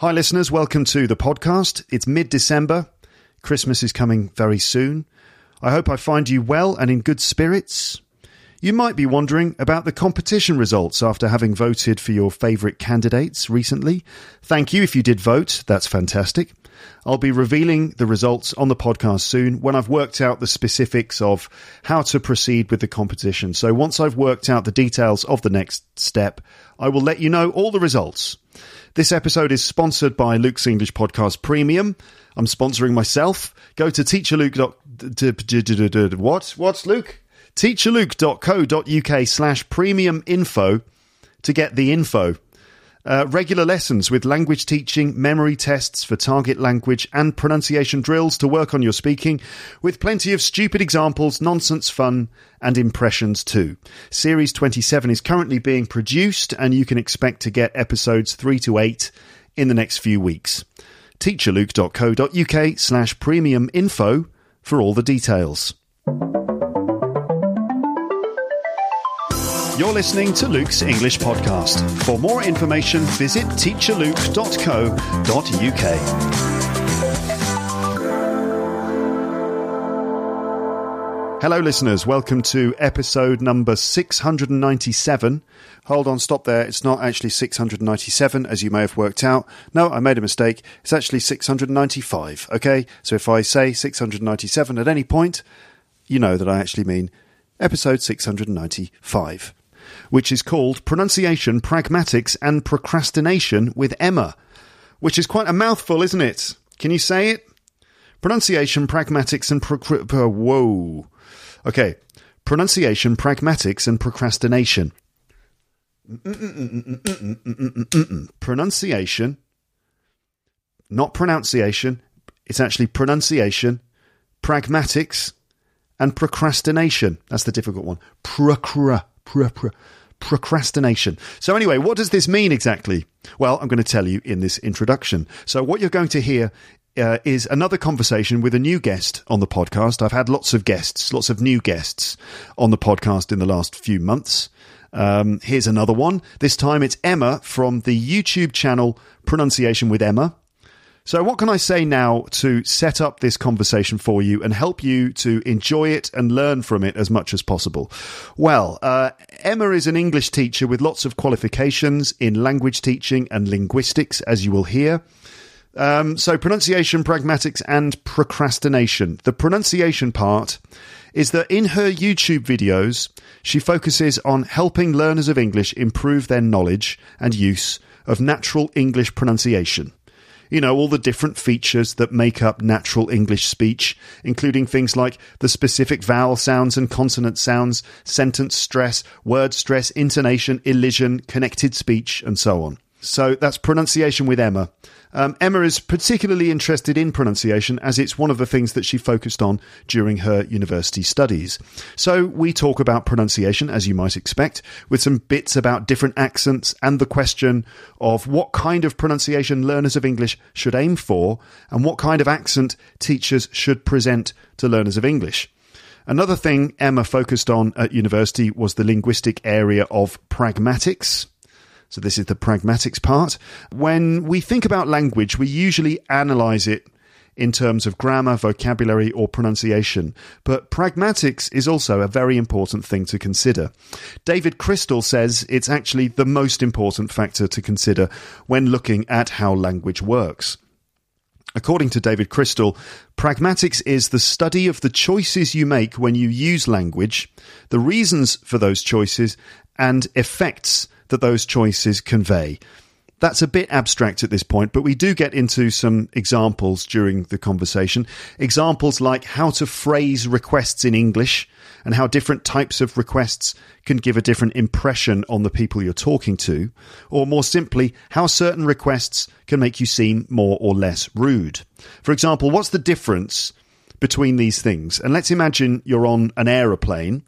Hi, listeners. Welcome to the podcast. It's mid December. Christmas is coming very soon. I hope I find you well and in good spirits. You might be wondering about the competition results after having voted for your favourite candidates recently. Thank you if you did vote, that's fantastic. I'll be revealing the results on the podcast soon when I've worked out the specifics of how to proceed with the competition. So once I've worked out the details of the next step, I will let you know all the results. This episode is sponsored by Luke's English Podcast Premium. I'm sponsoring myself. Go to teacherluke. What? What's Luke? Teacherluke.co.uk slash premium info to get the info. Uh, regular lessons with language teaching, memory tests for target language, and pronunciation drills to work on your speaking, with plenty of stupid examples, nonsense fun, and impressions too. Series 27 is currently being produced, and you can expect to get episodes 3 to 8 in the next few weeks. teacherluke.co.uk slash premium info for all the details. You're listening to Luke's English Podcast. For more information, visit teacherluke.co.uk. Hello, listeners. Welcome to episode number 697. Hold on, stop there. It's not actually 697, as you may have worked out. No, I made a mistake. It's actually 695. Okay? So if I say 697 at any point, you know that I actually mean episode 695 which is called Pronunciation, Pragmatics and Procrastination with Emma, which is quite a mouthful, isn't it? Can you say it? Pronunciation, Pragmatics and Pro- uh, Whoa. Okay. Pronunciation, Pragmatics and Procrastination. Pronunciation, not pronunciation. It's actually pronunciation, pragmatics, and procrastination. That's the difficult one. Procra, procra, procrastination. So, anyway, what does this mean exactly? Well, I'm going to tell you in this introduction. So, what you're going to hear uh, is another conversation with a new guest on the podcast. I've had lots of guests, lots of new guests on the podcast in the last few months. Um, here's another one. This time it's Emma from the YouTube channel Pronunciation with Emma. So, what can I say now to set up this conversation for you and help you to enjoy it and learn from it as much as possible? Well, uh, Emma is an English teacher with lots of qualifications in language teaching and linguistics, as you will hear. Um, so, pronunciation, pragmatics, and procrastination. The pronunciation part is that in her YouTube videos, she focuses on helping learners of English improve their knowledge and use of natural English pronunciation you know, all the different features that make up natural English speech, including things like the specific vowel sounds and consonant sounds, sentence stress, word stress, intonation, elision, connected speech, and so on. So that's pronunciation with Emma. Um, Emma is particularly interested in pronunciation as it's one of the things that she focused on during her university studies. So we talk about pronunciation, as you might expect, with some bits about different accents and the question of what kind of pronunciation learners of English should aim for and what kind of accent teachers should present to learners of English. Another thing Emma focused on at university was the linguistic area of pragmatics. So this is the pragmatics part. When we think about language, we usually analyze it in terms of grammar, vocabulary, or pronunciation. But pragmatics is also a very important thing to consider. David Crystal says it's actually the most important factor to consider when looking at how language works. According to David Crystal, pragmatics is the study of the choices you make when you use language, the reasons for those choices, and effects that those choices convey. that's a bit abstract at this point, but we do get into some examples during the conversation. Examples like how to phrase requests in English and how different types of requests can give a different impression on the people you're talking to, or more simply, how certain requests can make you seem more or less rude. For example, what's the difference between these things? And let's imagine you're on an aeroplane.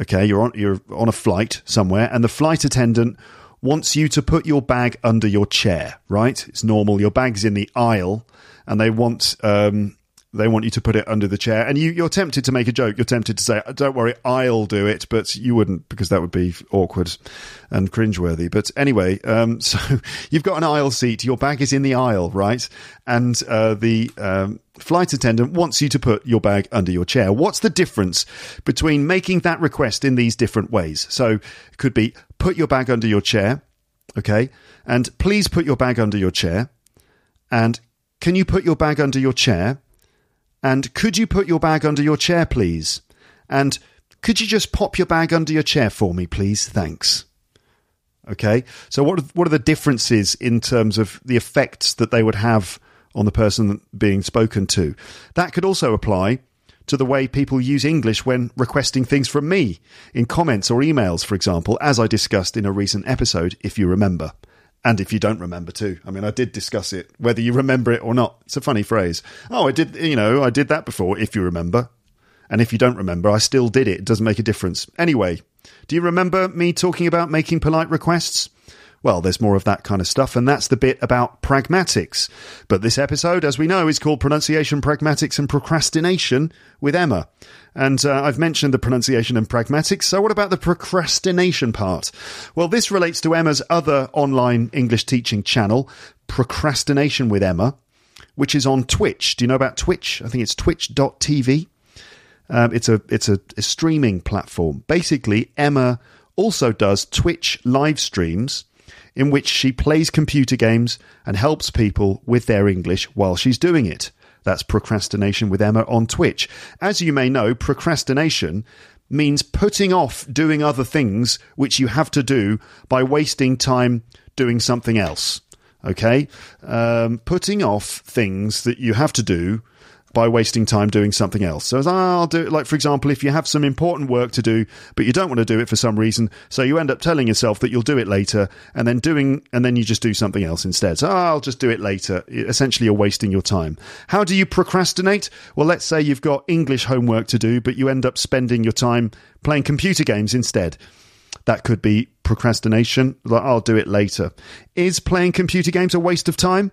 Okay, you're on you're on a flight somewhere, and the flight attendant wants you to put your bag under your chair. Right? It's normal. Your bag's in the aisle, and they want um, they want you to put it under the chair, and you, you're tempted to make a joke. You're tempted to say, "Don't worry, I'll do it," but you wouldn't because that would be awkward and cringeworthy. But anyway, um, so you've got an aisle seat. Your bag is in the aisle, right? And uh, the um, flight attendant wants you to put your bag under your chair. What's the difference between making that request in these different ways? So it could be put your bag under your chair, okay, and please put your bag under your chair, and can you put your bag under your chair? And could you put your bag under your chair, please? And could you just pop your bag under your chair for me, please? Thanks. Okay. So what are, what are the differences in terms of the effects that they would have on the person being spoken to? That could also apply to the way people use English when requesting things from me in comments or emails, for example, as I discussed in a recent episode, if you remember and if you don't remember too. I mean, I did discuss it, whether you remember it or not. It's a funny phrase. Oh, I did, you know, I did that before, if you remember. And if you don't remember, I still did it. It doesn't make a difference. Anyway, do you remember me talking about making polite requests? Well, there's more of that kind of stuff, and that's the bit about pragmatics. But this episode, as we know, is called Pronunciation, Pragmatics, and Procrastination with Emma. And uh, I've mentioned the pronunciation and pragmatics, so what about the procrastination part? Well, this relates to Emma's other online English teaching channel, Procrastination with Emma, which is on Twitch. Do you know about Twitch? I think it's twitch.tv. Um, it's a it's a, a streaming platform. Basically, Emma also does Twitch live streams in which she plays computer games and helps people with their English while she's doing it. That's Procrastination with Emma on Twitch. As you may know, procrastination means putting off doing other things which you have to do by wasting time doing something else. Okay? Um, putting off things that you have to do by wasting time doing something else. So ah, I'll do it, like, for example, if you have some important work to do, but you don't want to do it for some reason, so you end up telling yourself that you'll do it later, and then doing, and then you just do something else instead. So oh, I'll just do it later. Essentially, you're wasting your time. How do you procrastinate? Well, let's say you've got English homework to do, but you end up spending your time playing computer games instead. That could be procrastination. Like, I'll do it later. Is playing computer games a waste of time?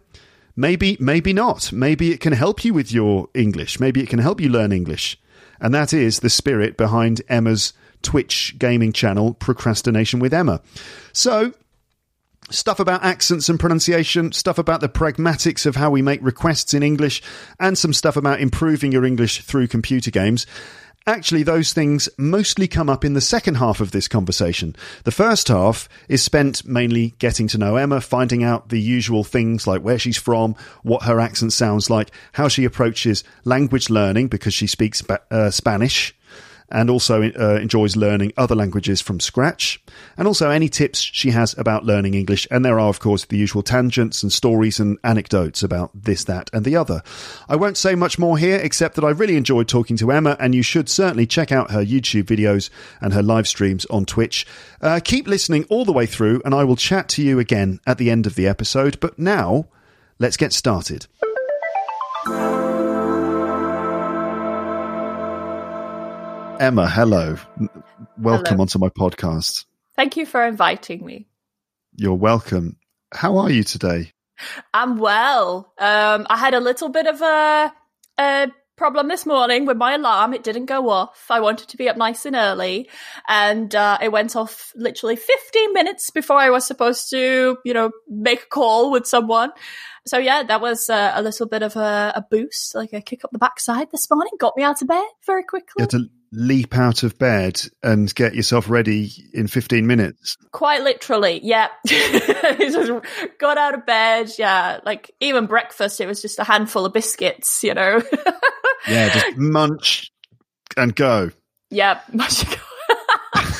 Maybe, maybe not. Maybe it can help you with your English. Maybe it can help you learn English. And that is the spirit behind Emma's Twitch gaming channel, Procrastination with Emma. So, stuff about accents and pronunciation, stuff about the pragmatics of how we make requests in English, and some stuff about improving your English through computer games. Actually, those things mostly come up in the second half of this conversation. The first half is spent mainly getting to know Emma, finding out the usual things like where she's from, what her accent sounds like, how she approaches language learning because she speaks uh, Spanish and also uh, enjoys learning other languages from scratch, and also any tips she has about learning English. And there are, of course, the usual tangents and stories and anecdotes about this, that, and the other. I won't say much more here, except that I really enjoyed talking to Emma, and you should certainly check out her YouTube videos and her live streams on Twitch. Uh, keep listening all the way through, and I will chat to you again at the end of the episode. But now, let's get started. Emma, hello. Welcome Hello. onto my podcast. Thank you for inviting me. You're welcome. How are you today? I'm well. Um, I had a little bit of a, a problem this morning with my alarm. It didn't go off. I wanted to be up nice and early, and uh, it went off literally 15 minutes before I was supposed to, you know, make a call with someone. So yeah, that was uh, a little bit of a, a boost, like a kick up the backside this morning. Got me out of bed very quickly. You had to leap out of bed and get yourself ready in 15 minutes. Quite literally, yeah. just got out of bed, yeah. Like even breakfast, it was just a handful of biscuits, you know. yeah, just munch and go. Yeah, much ago.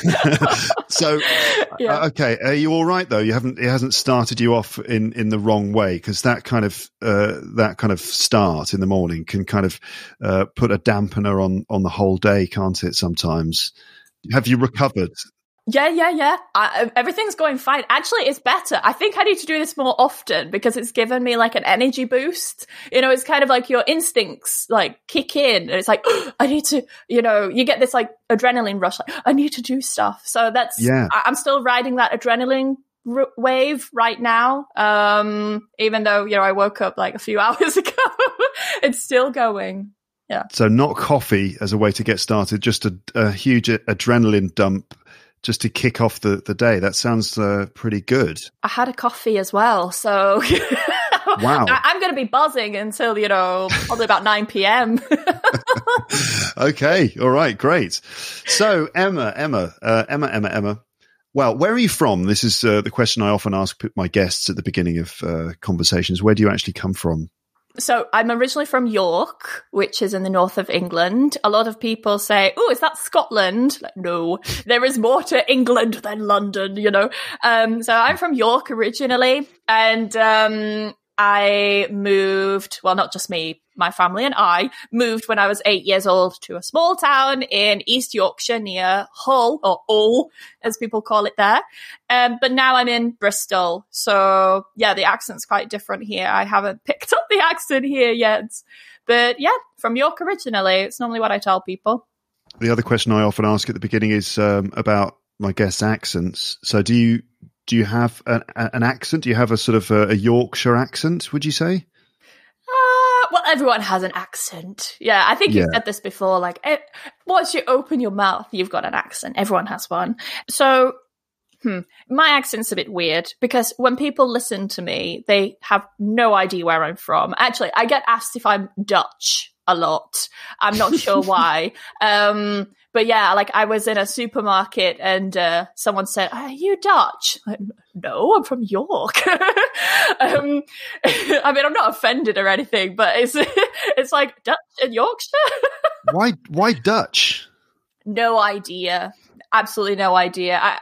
so Yeah. uh, okay, are you all right though? You haven't it hasn't started you off in in the wrong way because that kind of uh, that kind of start in the morning can kind of uh, put a dampener on on the whole day, can't it? Sometimes. Have you recovered? Yeah, yeah, yeah. I, everything's going fine. Actually, it's better. I think I need to do this more often because it's given me like an energy boost. You know, it's kind of like your instincts like kick in, and it's like I need to. You know, you get this like adrenaline rush. Like I need to do stuff. So that's Yeah. I, I'm still riding that adrenaline r- wave right now. Um, even though you know I woke up like a few hours ago, it's still going. Yeah. So not coffee as a way to get started, just a, a huge adrenaline dump just to kick off the, the day. That sounds uh, pretty good. I had a coffee as well, so Wow. I- I'm going to be buzzing until you know probably about nine p.m. okay. All right. Great. So Emma, Emma, uh, Emma, Emma, Emma. Well, where are you from? This is uh, the question I often ask my guests at the beginning of uh, conversations. Where do you actually come from? So I'm originally from York, which is in the north of England. A lot of people say, "Oh, is that Scotland?" Like, no, there is more to England than London, you know. Um, so I'm from York originally, and um, I moved. Well, not just me, my family and I moved when I was eight years old to a small town in East Yorkshire near Hull or Hull, as people call it there. Um, but now I'm in Bristol. So yeah, the accent's quite different here. I haven't picked up the accent here yet. But yeah, from York originally. It's normally what I tell people. The other question I often ask at the beginning is um, about my guests' accents. So do you do you have an, an accent? Do you have a sort of a, a Yorkshire accent? Would you say? Well, everyone has an accent. Yeah, I think you've said this before. Like, eh, once you open your mouth, you've got an accent. Everyone has one. So, hmm, my accent's a bit weird because when people listen to me, they have no idea where I'm from. Actually, I get asked if I'm Dutch a lot. I'm not sure why. Um, but yeah, like I was in a supermarket and uh, someone said, "Are you Dutch?" Like, no, I'm from York. um, I mean, I'm not offended or anything, but it's it's like Dutch and Yorkshire. why why Dutch? no idea, absolutely no idea. I,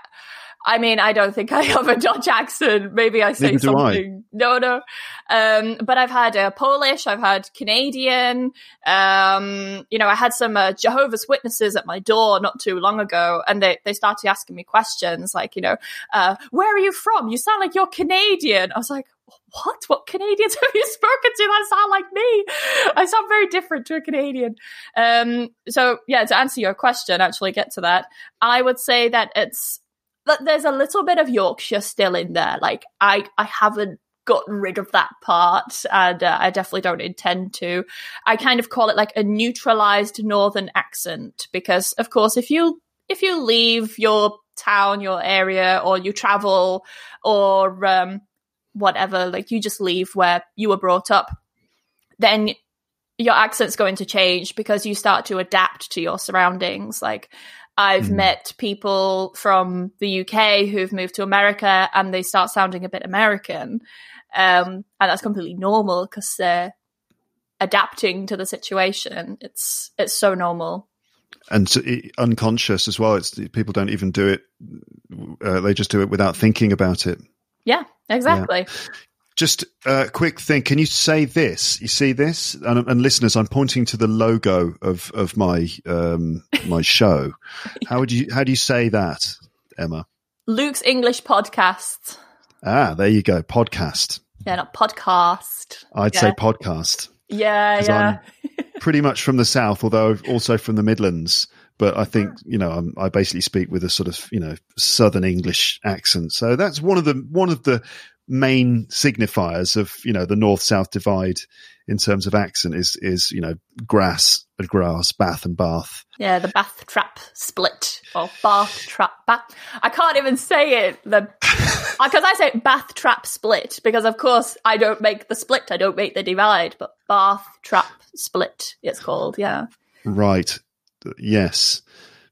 I mean, I don't think I have a Dutch accent. Maybe I say Neither something. No, no. Um, but I've had uh, Polish. I've had Canadian. Um, you know, I had some uh, Jehovah's Witnesses at my door not too long ago, and they they started asking me questions like, you know, uh, where are you from? You sound like you're Canadian. I was like. What? What Canadians have you spoken to that sound like me? I sound very different to a Canadian. Um, so yeah, to answer your question, actually get to that, I would say that it's there's a little bit of Yorkshire still in there. Like I, I haven't gotten rid of that part, and uh, I definitely don't intend to. I kind of call it like a neutralized northern accent because, of course, if you if you leave your town, your area, or you travel, or um, whatever, like you just leave where you were brought up, then your accent's going to change because you start to adapt to your surroundings. Like I've Mm. met people from the UK who've moved to America and they start sounding a bit American. Um, and that's completely normal because they're adapting to the situation. It's it's so normal. and so, i- unconscious as well. It's people don't even do it; uh, they just do it without thinking about it. Yeah, exactly. Just a quick thing: can you say this? You see this, and, and listeners, I'm pointing to the logo of of my um, my show. How would you how do you say that, Emma? Luke's English podcast. Ah, there you go. Podcast. Yeah, not podcast. I'd Yeah. say podcast. Yeah, yeah. Pretty much from the south, although also from the Midlands. But I think you know I'm, I basically speak with a sort of you know Southern English accent. So that's one of the one of the main signifiers of you know the north south divide in terms of accent is is you know grass and grass, bath and bath. Yeah, the bath trap split or bath trap. Bath. I can't even say it. The because I say bath trap split because of course I don't make the split. I don't make the divide. But bath trap split. It's called. Yeah. Right. Yes.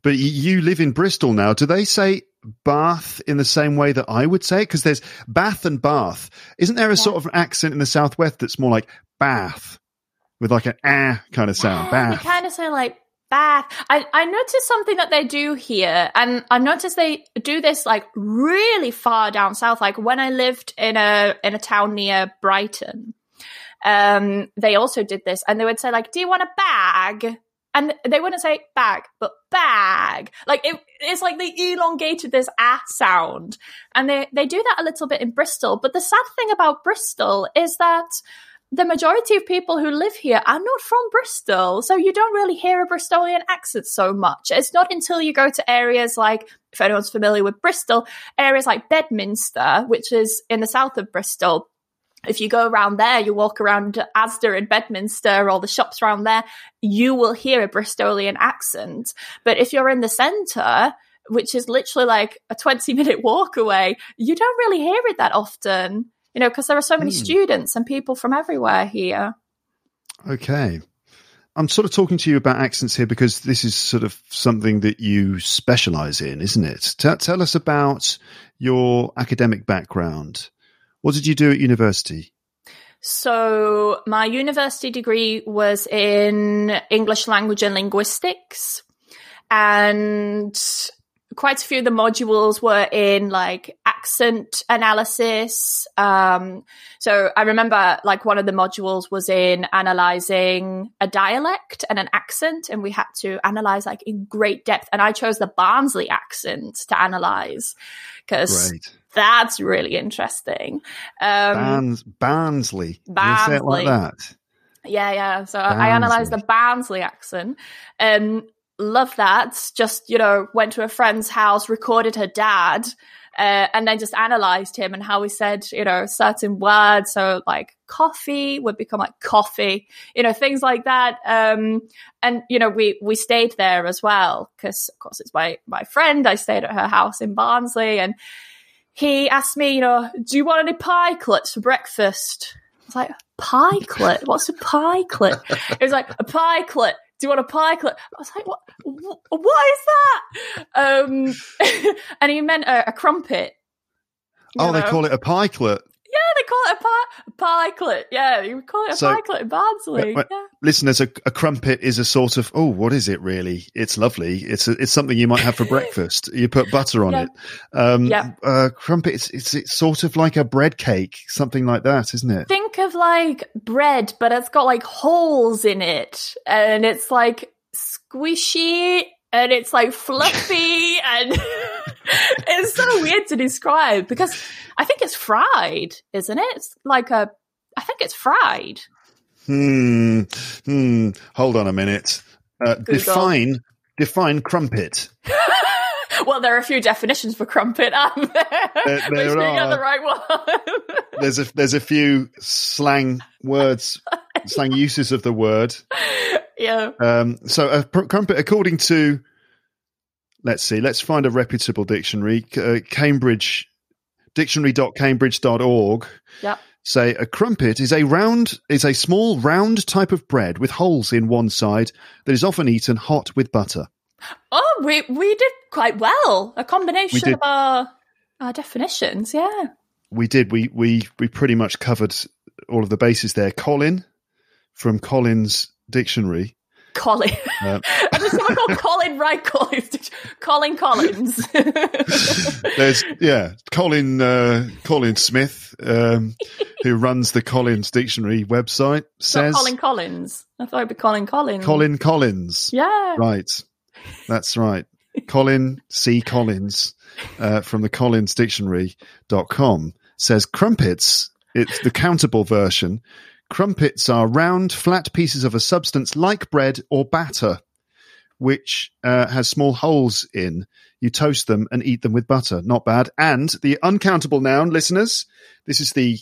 But you live in Bristol now. Do they say Bath in the same way that I would say? Because there's Bath and Bath. Isn't there a sort of accent in the southwest that's more like Bath with like an ah kind of sound? Yeah, Bath. kind of say like Bath. I, I noticed something that they do here, and I noticed they do this like really far down south. Like when I lived in a in a town near Brighton, um, they also did this, and they would say like, "Do you want a bag?" And they wouldn't say bag, but bag. Like it, it's like they elongated this ah sound, and they they do that a little bit in Bristol. But the sad thing about Bristol is that the majority of people who live here are not from Bristol. So you don't really hear a Bristolian accent so much. It's not until you go to areas like, if anyone's familiar with Bristol, areas like Bedminster, which is in the south of Bristol. If you go around there, you walk around Asda and Bedminster, all the shops around there, you will hear a Bristolian accent. But if you're in the centre, which is literally like a 20 minute walk away, you don't really hear it that often you know, because there are so many mm. students and people from everywhere here. Okay. I'm sort of talking to you about accents here because this is sort of something that you specialize in, isn't it? T- tell us about your academic background. What did you do at university? So, my university degree was in English language and linguistics. And quite a few of the modules were in like accent analysis. Um, so I remember like one of the modules was in analyzing a dialect and an accent, and we had to analyze like in great depth. And I chose the Barnsley accent to analyze because that's really interesting. Um, Barns- Barnsley. Barnsley. You say it like that. Yeah, yeah. So Barnsley. I analysed the Barnsley accent. Um, love that. Just, you know, went to a friend's house, recorded her dad, uh, and then just analyzed him and how he said, you know, certain words. So like coffee would become like coffee, you know, things like that. Um, and, you know, we, we stayed there as well because of course it's my, my friend. I stayed at her house in Barnsley and he asked me, you know, do you want any pikelet for breakfast? I was like, pikelet? What's a pikelet? It was like, a pikelet do you want a pikelet? I was like, what, what is that? Um, and he meant a, a crumpet. Oh, know? they call it a pikelet. Yeah, they call it a, pi- a pikelet. Yeah, you call it a so, pikelet in Barnsley. Well, yeah. Listeners, a, a, crumpet is a sort of oh, what is it really? It's lovely. It's a, it's something you might have for breakfast. You put butter on yeah. it. Um, yeah. Uh, crumpet. It's, it's it's sort of like a bread cake, something like that, isn't it? Think of like bread, but it's got like holes in it, and it's like squishy and it's like fluffy and it's so weird to describe because I think it's fried, isn't it? It's like a, I think it's fried. Hmm. Hmm. Hold on a minute. Uh, define define crumpet. well, there are a few definitions for crumpet, aren't there? There, there are. the right one. there's a there's a few slang words, slang uses of the word. Yeah. Um, so a crumpet, according to, let's see, let's find a reputable dictionary. Uh, Cambridge dictionary.cambridge.org yep. say a crumpet is a round is a small round type of bread with holes in one side that is often eaten hot with butter. Oh, we we did quite well. A combination of our our definitions, yeah. We did. We we we pretty much covered all of the bases there. Colin from Collins Dictionary Colin. Uh, There's someone called Colin Wright Collins. Colin Collins. There's yeah, Colin uh, Colin Smith, um, who runs the Collins Dictionary website, says Colin Collins. I thought it'd be Colin Collins. Colin Collins. Yeah. Right. That's right. Colin C. Collins uh, from the Collins Dictionary.com says crumpets, it's the countable version, Crumpets are round, flat pieces of a substance like bread or batter, which uh, has small holes in. You toast them and eat them with butter. Not bad. And the uncountable noun, listeners, this is the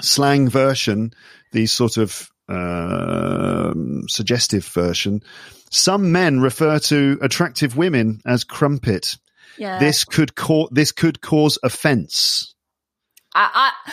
slang version, the sort of um, suggestive version. Some men refer to attractive women as crumpet. Yeah. This could cause this could cause offence. I, I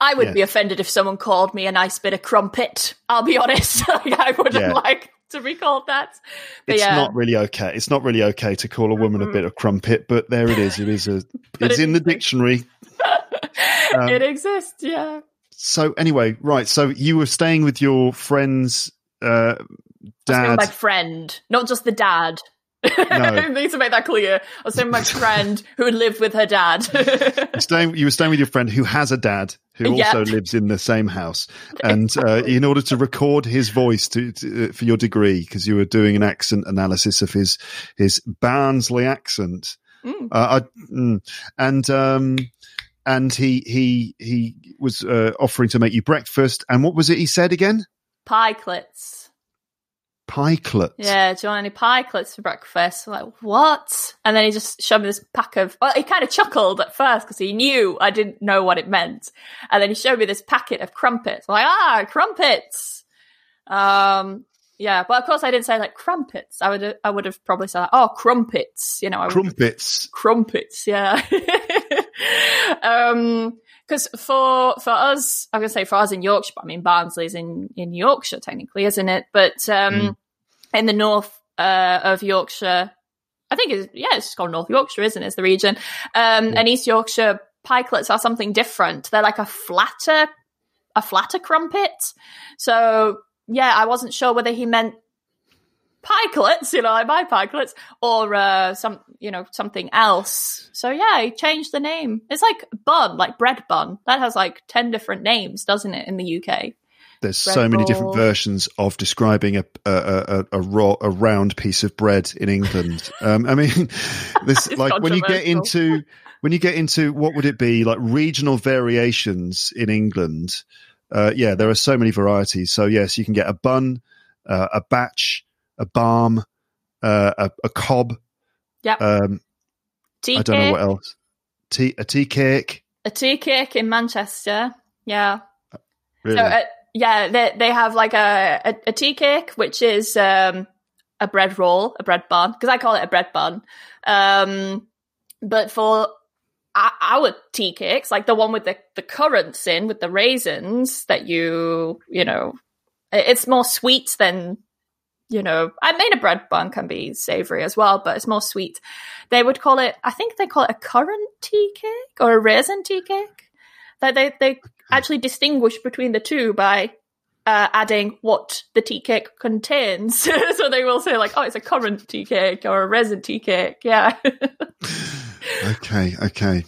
I would yeah. be offended if someone called me a nice bit of crumpet. I'll be honest. I wouldn't yeah. like to be called that. But it's yeah. not really okay. It's not really okay to call a woman mm-hmm. a bit of crumpet, but there it is. It is a. it's it in the dictionary. um, it exists. Yeah. So anyway, right. So you were staying with your friends. Uh, dad. my friend, not just the dad. No. I need to make that clear. I was saying my friend who would live with her dad. staying, you were staying with your friend who has a dad who Yeah. also lives in the same house, and uh, in order to record his voice to, to uh, for your degree, because you were doing an accent analysis of his his Barnsley accent, Mm. uh, I, mm, and um, and he he he was uh, offering to make you breakfast, and what was it he said again? Pikelets. Pikelets. Yeah, do you want any pikelets for breakfast? I'm like, what? And then he just showed me this pack of. Well, he kind of chuckled at first because he knew I didn't know what it meant. And then he showed me this packet of crumpets. I'm like, ah, crumpets. Um, yeah, but of course I didn't say like crumpets. I would I would have probably said, like, oh, crumpets. You know, I Crumpets. crumpets yeah um because for for us i'm gonna say for us in yorkshire but i mean barnsley's in in yorkshire technically isn't it but um Mm. In the north uh of yorkshire i think it's yeah it's called north yorkshire isn't it it's the region um and east yorkshire pikelets are something different they're like a flatter a flatter crumpet so yeah i wasn't sure whether he meant pikelets, you know, I buy pikelets, or uh, some, you know, something else. So yeah, he changed the name. It's like bun, like bread bun. That has like ten different names, doesn't it, in the UK? There's so many different versions of describing a a, a, a, raw, a round piece of bread in England. um, I mean, this like when you get into when you get into what would it be like regional variations in England. Uh, yeah, there are so many varieties. So yes, you can get a bun, uh, a batch, a balm, uh, a, a cob. Yeah. Um, Tea I don't know what else. Tea, a tea cake. a tea cake in Manchester. Yeah. Really? So uh, yeah, they they have like a, a a tea cake, which is um a bread roll, a bread bun, because I call it a bread bun. Um, but for our tea cakes, like the one with the the currants in, with the raisins, that you you know, it's more sweet than. You know, I mean, a bread bun can be savory as well, but it's more sweet. They would call it, I think they call it a currant tea cake or a raisin tea cake. That they, they actually distinguish between the two by uh, adding what the tea cake contains. so they will say like, oh, it's a currant tea cake or a resin tea cake. Yeah. Okay, okay.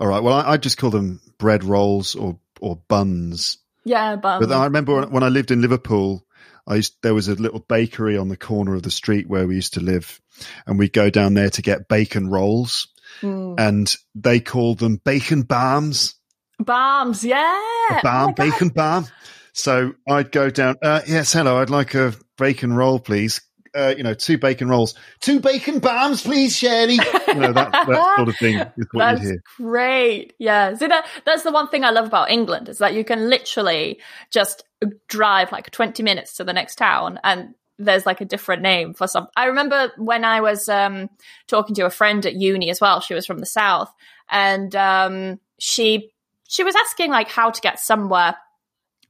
All right. Well, I, I just call them bread rolls or or buns. yeah, but, But I remember when, when I lived in Liverpool, I used, there was a little bakery on the corner of the street where we used to live, and we'd go down there to get bacon rolls, Mm. and they called them bacon balms, Bombs, yeah. a balm, Oh bacon balm. So I'd go down. Uh, yes, hello. I'd like a bacon roll, please. Uh, you know, two bacon rolls, two bacon balms, please, Shirley. You know that, that sort of thing is what That's you'd hear. great. Yeah. See that that's the one thing I love about England is that you can literally just drive like 20 minutes to the next town and there's like a different name for some. I remember when I was um talking to a friend at uni as well. She was from the south and um she she was asking like how to get somewhere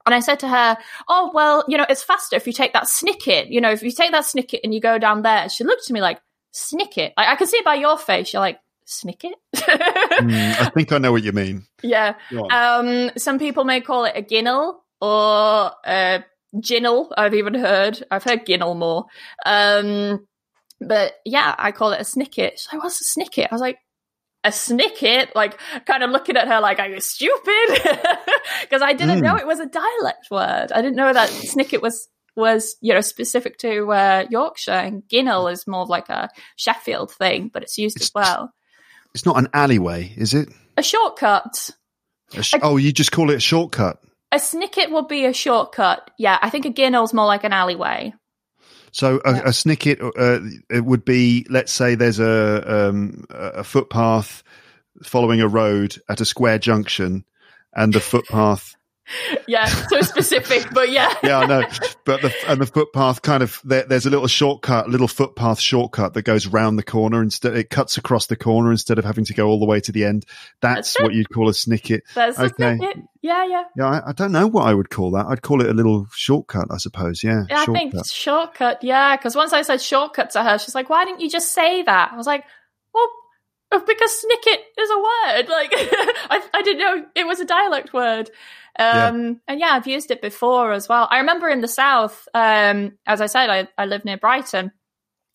and I said to her, "Oh well, you know, it's faster if you take that snicket. You know, if you take that snicket and you go down there." She looked at me like, "Snicket." Like, I can see it by your face. You're like, "Snicket." Mm, I think I know what you mean. yeah. Um, some people may call it a ginnel or a ginnel. I've even heard. I've heard ginnel more. Um, but yeah, I call it a snicket. She's like, "What's a snicket?" I was like. A snicket, like kind of looking at her like, "Are you stupid?" Because I didn't Mm. know it was a dialect word. I didn't know that snicket was was you know specific to uh, Yorkshire, and ginnel is more of like a Sheffield thing, but it's used It's- as well. It's not an alleyway, is it? A shortcut. A sh- oh, you just call it a shortcut. A snicket would be a shortcut. Yeah, I think a ginnel's more like an alleyway. So a, Yeah. a snicket uh, it would be, let's say, there's a um, a footpath following a road at a square junction, and the footpath. Yeah, so specific, but yeah. Yeah, I know, but the and the footpath kind of there, there's a little shortcut, little footpath shortcut that goes round the corner instead. It cuts across the corner instead of having to go all the way to the end. That's, That's what you'd call a snicket. That's Okay. snicket. Yeah, yeah. Yeah, I, I don't know what I would call that. I'd call it a little shortcut, I suppose. Yeah, Yeah, I think shortcut. Yeah, because once I said shortcut to her, she's like, "Why didn't you just say that?" I was like, "Well, because snicket is a word. Like I, I didn't know it was a dialect word. Um, And yeah, I've used it before as well. I remember in the south, um, as I said, I, I live near Brighton,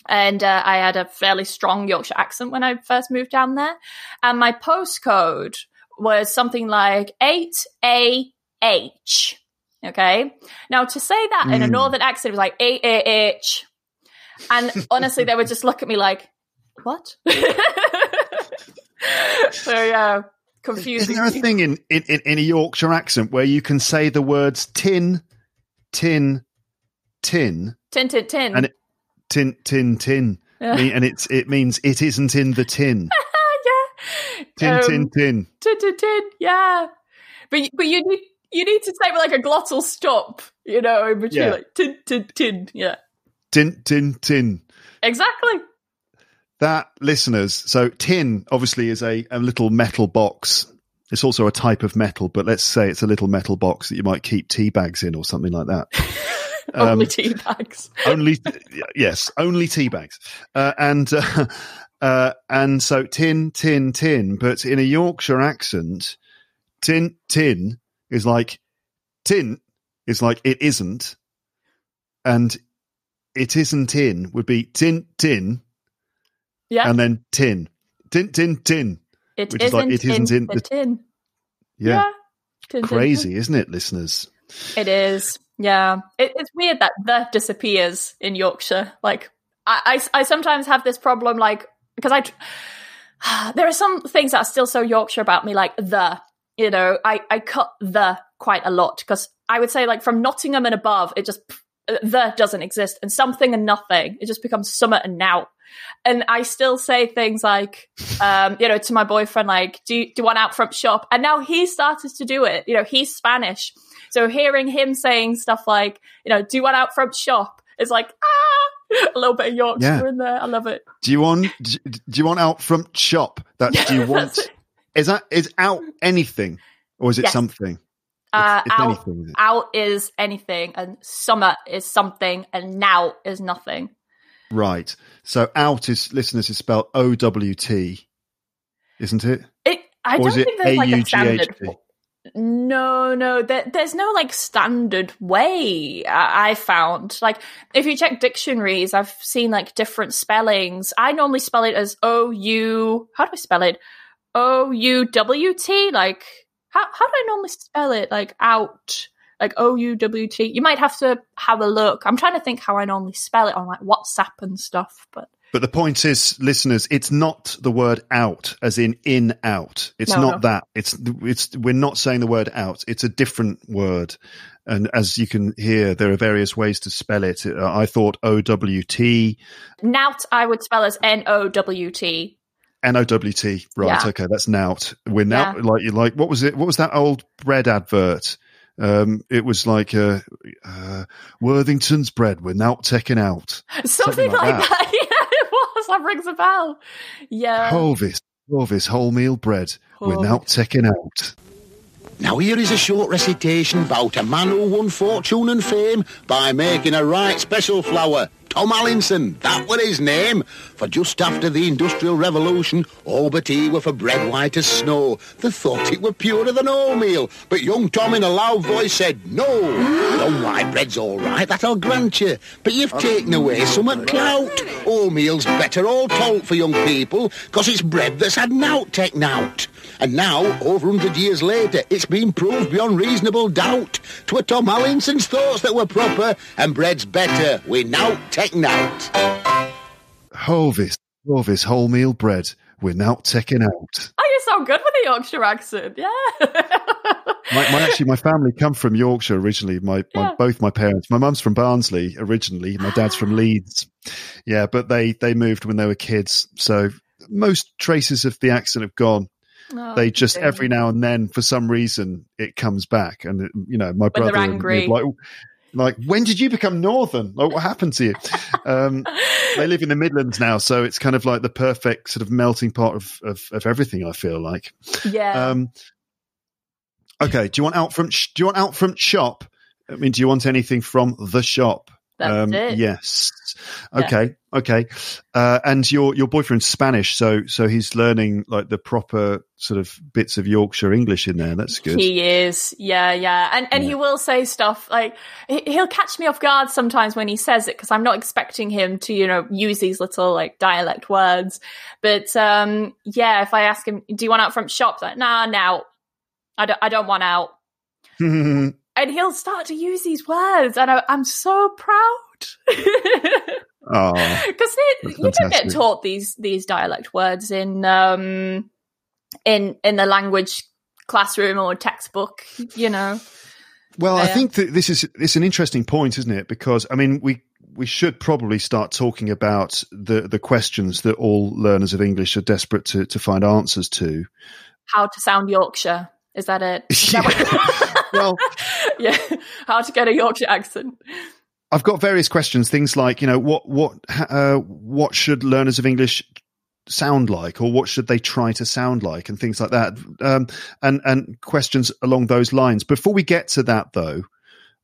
and uh, I had a fairly strong Yorkshire accent when I first moved down there, and my postcode was something like eight A H. Okay, now to say that in a Mm. northern accent, it was like 8AH. and honestly, they would just look at me like, "What?" so yeah, confusing. Isn't there a thing in, in, in, a Yorkshire accent where you can say the words tin, tin, tin, tin tin tin. and it, tin, tin, tin, Yeah. And it's it means it isn't in the tin. yeah. Tin, Um, tin, tin. tin tin tin. Yeah, but but you need you need to say with like a glottal stop, you know, in between Yeah. like tin tin tin. Yeah, Tin, tin, tin. exactly. That listeners, so tin obviously is a, a little metal box. It's also a type of metal, but let's say it's a little metal box that you might keep tea bags in or something like that. Um, Only tea bags. only yes, only tea bags, uh, and uh, uh, and so tin, tin, tin. But in a Yorkshire accent, tin, tin is like tin is like it isn't, and it isn't in would be tin, tin, Yeah, and then tin, tin, tin, tin. it which is like, it isn't in, the the- tin. Yeah, Tin, tin, tin. crazy, isn't it, listeners? It is. Yeah. It, it's weird that the disappears in Yorkshire. Like, I, I, I sometimes have this problem, like, because I, tr- there are some things that are still so Yorkshire about me, like the, you know, I, I cut the quite a lot because I would say, like, from Nottingham and above, it just, the doesn't exist and something and nothing. It just becomes summer and now. And I still say things like, um, you know, to my boyfriend, like, do you, do you want out front shop? And now he started to do it. You know, he's Spanish. So hearing him saying stuff like, you know, do you want out front shop? It's like, ah, a little bit of Yorkshire Yeah. in there. I love it. Do you want? Do you want out front shop? That do you want? That's. Is that is out anything or is it Yes. something? Uh, it's out, anything. Is out is anything, and summer is something, and now is nothing. Right. So out is listeners is spelled O W T, isn't it? It, I Or don't think there's like a standard. No, no, there, there's no like standard way. I, I found like if you check dictionaries, I've seen like different spellings. I normally spell it as O U. How do I spell it? O U W T. Like how how do I normally spell it? Like out. Like O U W T. You might have to have a look. I'm trying to think how I normally spell it on like WhatsApp and stuff, but But the point is, listeners, it's not the word out, as in in out. It's No, not no. that. It's it's we're not saying the word out. It's a different word, and as you can hear, there are various ways to spell it. Uh, I thought O W T, Nout I would spell as N O W T. N O W T. Right? Yeah. Okay, that's nout. We're now Yeah. like you like. What was it? What was that old bread advert? Um, it was like uh, uh, Worthington's bread. We're now taking out. Something, like like that. that. Yeah, it was. That rings a bell. Yeah. Hovis, Hovis wholemeal bread. We're now Hovis. taking out. Now here is a short recitation about a man who won fortune and fame by making a right special flour. Tom Allinson, that were his name. For just after the Industrial Revolution, all but he were for bread white as snow. They thought it were purer than wholemeal, but young Tom in a loud voice said, No, the white bread's all right, that I'll grant you. But you've taken away some at clout. Wholemeal's better all told for young people, 'cause it's bread that's had nout take nout. And now, over 100 years later, it's been proved beyond reasonable doubt. doubt. 'Twere Tom Allinson's thoughts that were proper, and bread's better. We now take nout. Hovis, Hovis wholemeal bread. We're now taking out. Oh, you sound good with a Yorkshire accent. Yeah. My, my actually, my family come from Yorkshire originally. My, my Yeah. both my parents. My mum's from Barnsley originally. My dad's from ah. Leeds. Yeah, but they they moved when they were kids. So most traces of the accent have gone. Oh, they just dear. every now and then, for some reason, it comes back. And it, you know, my they're brother and me like. Like, when did you become northern? Like, what happened to you? Um, they live in the Midlands now, so it's kind of like the perfect sort of melting pot of, of, of everything. I feel like. yeah. Um, okay. Do you want out from? sh- Do you want out from shop? I mean, do you want anything from the shop? Um. Yes. Yeah. Okay. Okay. Uh, and your your boyfriend's Spanish, so so he's learning like the proper sort of bits of Yorkshire English in there. That's good. He is, yeah, yeah, and and he will say stuff like he- he'll catch me off guard sometimes when he says it because I'm not expecting him to, you know, use these little like dialect words. But um, yeah, if I ask him, "Do you want out from shop?" Like, nah, now, I don't, I don't want out, and he'll start to use these words, and I, I'm so proud. oh, because you don't get taught these these dialect words in um in in the language classroom or textbook you know Well, I think that this is it's an interesting point, isn't it? Because I mean, we we should probably start talking about the the questions that all learners of English are desperate to to find answers to. how to sound yorkshire is that it Is that Well, yeah how to get a yorkshire accent I've got various questions. Things like, you know, what what uh, what should learners of English sound like, or what should they try to sound like, and things like that. Um, and and questions along those lines. Before we get to that, though,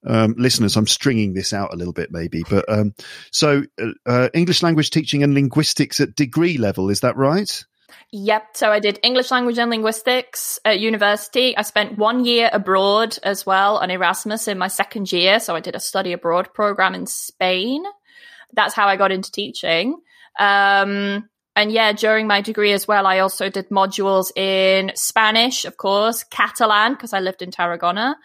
um, listeners, I'm stringing this out a little bit, maybe. But um, so, uh, uh, English language teaching and linguistics at degree level, is that right? Yep. So I did English language and linguistics at university. I spent one year abroad as well on Erasmus in my second year. So I did a study abroad program in Spain. That's how I got into teaching. Um, and yeah, during my degree as well, I also did modules in Spanish, of course, Catalan, because I lived in Tarragona.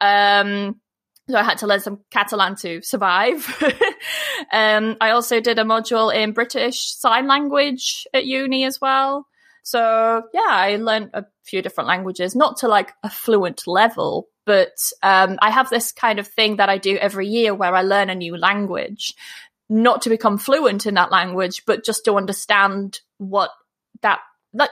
Um, so I had to learn some Catalan to survive. um, I also did a module in British Sign Language at uni as well. So yeah, I learned a few different languages, not to like a fluent level, but um, I have this kind of thing that I do every year where I learn a new language, not to become fluent in that language, but just to understand what that that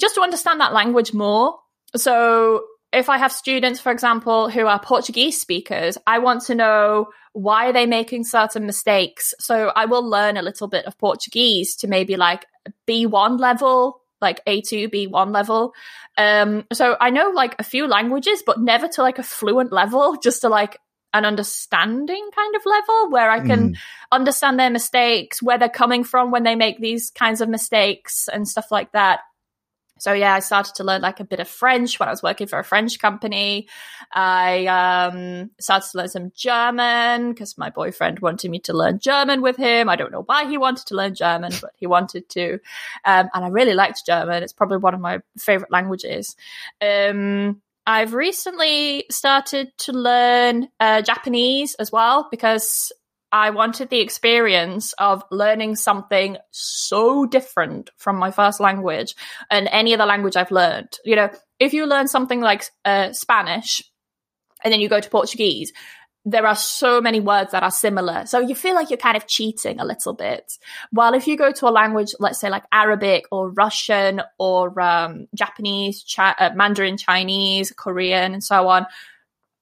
just to understand that language more. So if I have students, for example, who are Portuguese speakers, I want to know why are they making certain mistakes. So I will learn a little bit of Portuguese to maybe like B1 level, like A2, B1 level. Um, so I know like a few languages, but never to like a fluent level, just to like an understanding kind of level where I can understand their mistakes, where they're coming from when they make these kinds of mistakes and stuff like that. So yeah, I started to learn like a bit of French when I was working for a French company. I um, started to learn some German because my boyfriend wanted me to learn German with him. I don't know why he wanted to learn German, but he wanted to, um, and I really liked German. It's probably one of my favorite languages. Um, I've recently started to learn uh, Japanese as well because I wanted the experience of learning something so different from my first language and any other language I've learned. You know, if you learn something like uh, Spanish and then you go to Portuguese, there are so many words that are similar. So you feel like you're kind of cheating a little bit. While if you go to a language, let's say like Arabic or Russian or um, Japanese, Chi- uh, Mandarin Chinese, Korean, and so on,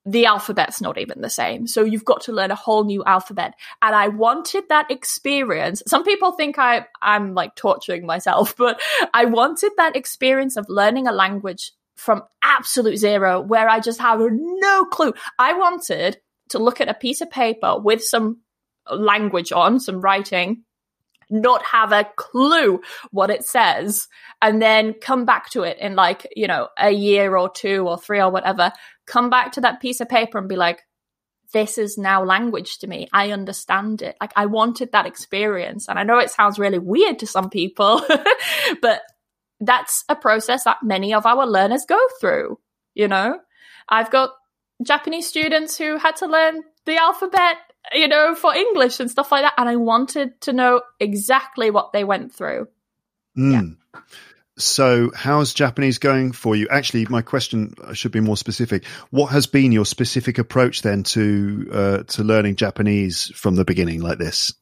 the alphabet's not even the same. So you've got to learn a whole new alphabet. And I wanted that experience. Some people think I, I'm like torturing myself, but I wanted that experience of learning a language from absolute zero where I just have no clue. I wanted to look at a piece of paper with some language on, some writing, not have a clue what it says, and then come back to it in like, you know, a year or two or three or whatever, come back to that piece of paper and be like, this is now language to me. I understand it. Like I wanted that experience. And I know it sounds really weird to some people, but that's a process that many of our learners go through. You know, I've got Japanese students who had to learn the alphabet, you know, for English and stuff like that. And I wanted to know exactly what they went through. Mm. So, how's Japanese going for you? Actually, my question should be more specific. What has been your specific approach then to uh, to learning Japanese from the beginning, like this?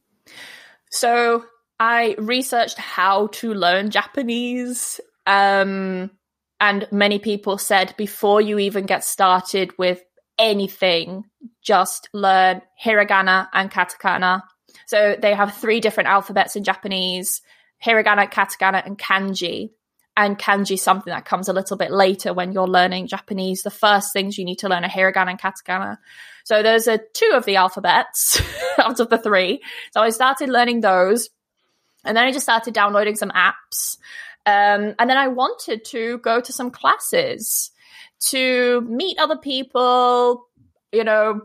So I researched how to learn Japanese. Um, and many people said before you even get started with anything, just learn hiragana and katakana. So they have three different alphabets in Japanese hiragana, katakana, and kanji. and kanji something that comes a little bit later when you're learning Japanese. The first things you need to learn are hiragana and katakana. So those are two of the alphabets out of the three. So I started learning those. And then I just started downloading some apps. Um, and then I wanted to go to some classes to meet other people, you know,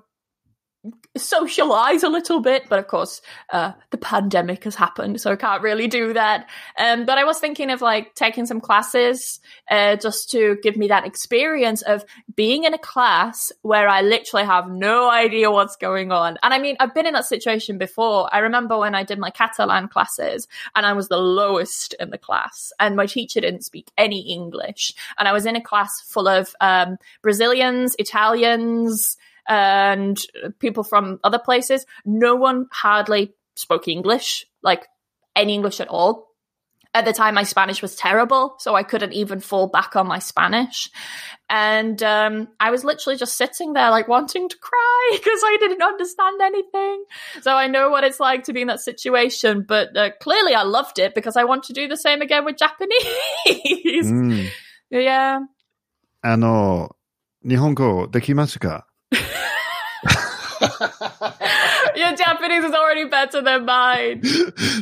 socialize a little bit, but of course, uh, the pandemic has happened, so I can't really do that. Um, but I was thinking of like taking some classes, uh, just to give me that experience of being in a class where I literally have no idea what's going on. And I mean, I've been in that situation before. I remember when I did my Catalan classes and I was the lowest in the class and my teacher didn't speak any English. And I was in a class full of, um, Brazilians, Italians, and people from other places. No one hardly spoke English, like any English at all. At the time, my Spanish was terrible, so I couldn't even fall back on my Spanish. And um, I was literally just sitting there, like wanting to cry because I didn't understand anything. So I know what it's like to be in that situation, but uh, clearly I loved it because I want to do the same again with Japanese. Mm. Yeah. あの、日本語できますか Your Japanese is already better than mine.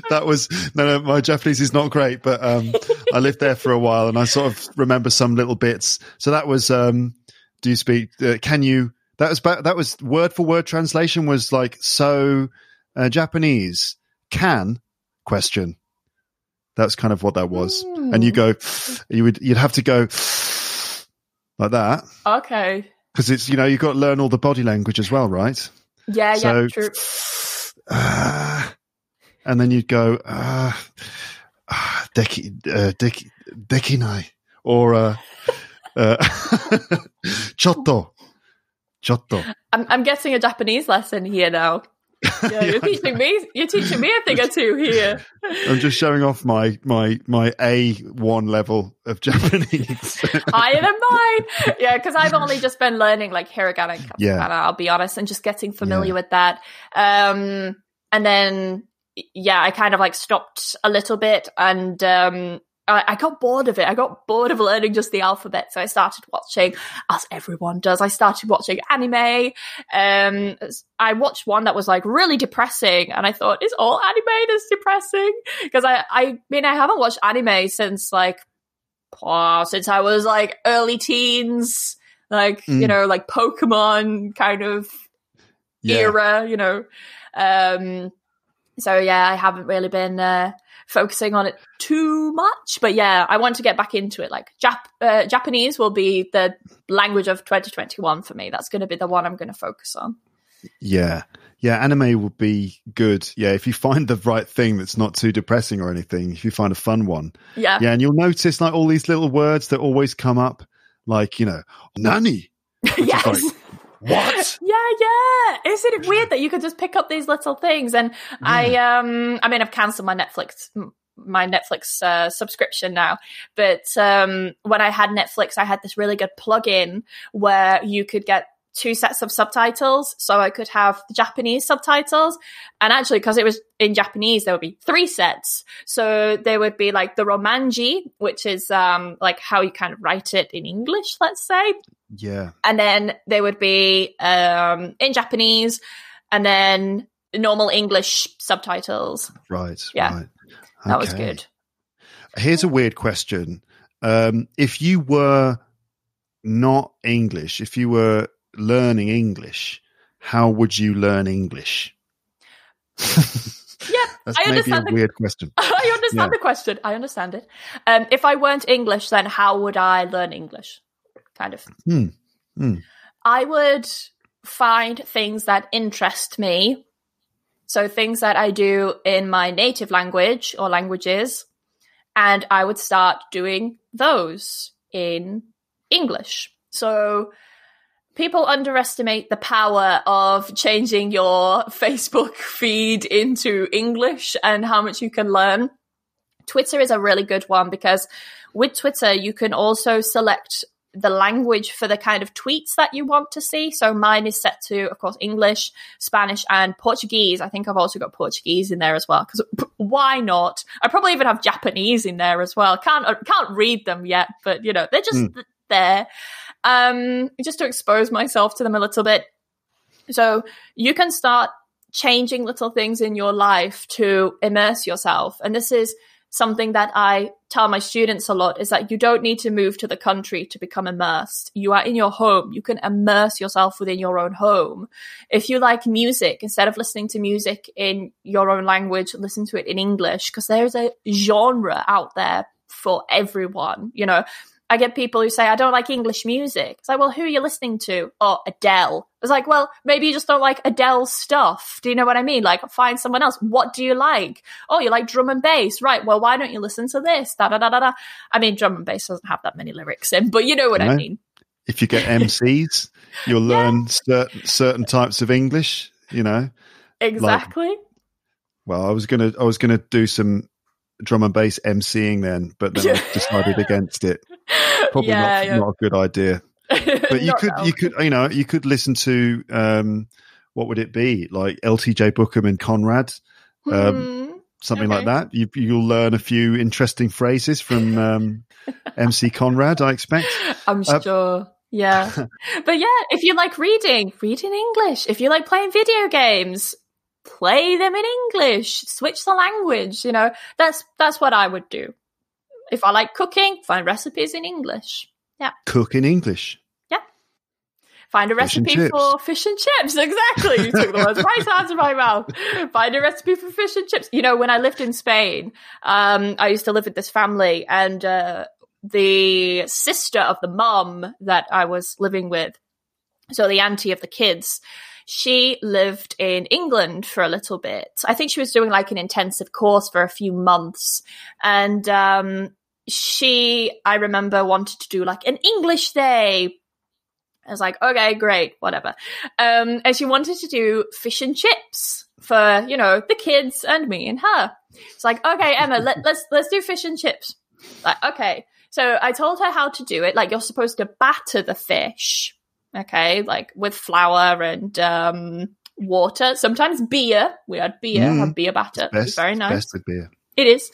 that was no, no. My Japanese is not great, but um, I lived there for a while, and I sort of remember some little bits. So that was. Um, do you speak? Uh, can you? That was that was word for word translation was like so uh, Japanese can question. That's kind of what that was, and you go, you would you'd have to go like that Okay. because it's you know you've got to learn all the body language as well, right? Yeah, So- yeah, true. uh, and then you'd go, uh, uh, deki, uh, deki, dekinai, or, uh, uh, chotto, chotto. I'm, I'm getting a Japanese lesson here now. Yeah, you're teaching me. You're teaching me a thing or two here. I'm just showing off my, my, my A1 level of Japanese. Higher than mine. Yeah, because I've only just been learning like hiragana and katakana. Yeah. I'll be honest, and just getting familiar Yeah. with that. Um, and then yeah, I kind of like stopped a little bit, and um, I, I got bored of it. I got bored of learning just the alphabet, so I started watching, as everyone does. I started watching anime. Um, I watched one that was like really depressing, and I thought, is all anime this depressing? Because I, I mean, I haven't watched anime since like oh, since I was like early teens, like you Mm. know, like Pokemon kind of yeah. era, you know. Um, so yeah, I haven't really been uh, focusing on it too much, but yeah, I want to get back into it. Like Jap- uh, Japanese will be the language of 2021 for me. That's going to be the one I'm going to focus on. Yeah. Yeah. Anime would be good. Yeah. If you find the right thing that's not too depressing or anything, if you find a fun one. Yeah, Yeah. And you'll notice like all these little words that always come up, like, you know, nani. yes. like, What? Yeah, yeah. Isn't it weird that you could just pick up these little things? And I, um, I mean, I've cancelled my Netflix, my Netflix uh, subscription now. But um, when I had Netflix, I had this really good plugin where you could get two sets of subtitles. So I could have the Japanese subtitles. And actually, because it was in Japanese, there would be three sets. So there would be like the Romanji, which is um, like how you kind of write it in English, let's say Yeah. and then they would be um, in Japanese, and then normal English subtitles. Right. Yeah. Right. That was good. Here's a weird question. Um, if you were not English, if you were learning English, how would you learn English? Yeah, That's I maybe a understand. The, weird question. I understand Yeah. the question. I understand it. Um, if I weren't English, then how would I learn English? Kind of. Hmm. Hmm. I would find things that interest me. So things that I do in my native language or languages, and I would start doing those in English. So people underestimate the power of changing your Facebook feed into English and how much you can learn. Twitter is a really good one because with Twitter, you can also select the language for the kind of tweets that you want to see. So mine is set to, of course, English, Spanish, and Portuguese. I think I've also got Portuguese in there as well because why not? I probably even have Japanese in there as well. Can't uh, can't read them yet, but you know they're just mm. there. Um, just to expose myself to them a little bit. So you can start changing little things in your life to immerse yourself, and this is something that I tell my students a lot is that you don't need to move to the country to become immersed. You are in your home. You can immerse yourself within your own home. If you like music, instead of listening to music in your own language, listen to it in English because there's a genre out there for everyone. You know, I get people who say, I don't like English music. It's like, well, who are you listening to? Oh, Adele. It's like, well, maybe you just don't like Adele's stuff. Do you know what I mean? Like, find someone else. What do you like? Oh, you like drum and bass. Right. Well, why don't you listen to this? Da da da da da. I mean, drum and bass doesn't have that many lyrics in, but you know what I mean. If you get MCs, you'll learn yeah. certain, certain types of English, you know. Exactly. Like, well, I was gonna, I was gonna do some drum and bass MCing then, but then I decided against it. Probably yeah, not, yeah. not a good idea. But you could, you could, you know, you could listen to um, what would it be like LTJ Bukem and Conrad, um, mm-hmm. something okay. like that. You, you'll learn a few interesting phrases from um, MC Conrad. I expect. I'm uh, sure. Yeah. but yeah, if you like reading, read in English. If you like playing video games, play them in English. Switch the language, you know. That's that's what I would do. If I like cooking, find recipes in English. Yeah. Cook in English. Yeah. Find a fish recipe for fish and chips. Exactly. You took the words right out of my mouth. Find a recipe for fish and chips. You know, when I lived in Spain, um, I used to live with this family and uh, the sister of the mom that I was living with, so the auntie of the kids, she lived in England for a little bit. I think she was doing like an intensive course for a few months. And um, she, I remember, wanted to do like an English day. I was like, okay, great, whatever. Um, and she wanted to do fish and chips for, you know, the kids and me and her. It's like, okay, Emma, let, let's, let's do fish and chips. Like, okay. So I told her how to do it. Like, you're supposed to batter the fish okay, like with flour and um, water, sometimes beer. We had beer, mm. had beer batter. Best, very nice. Best with beer. It is.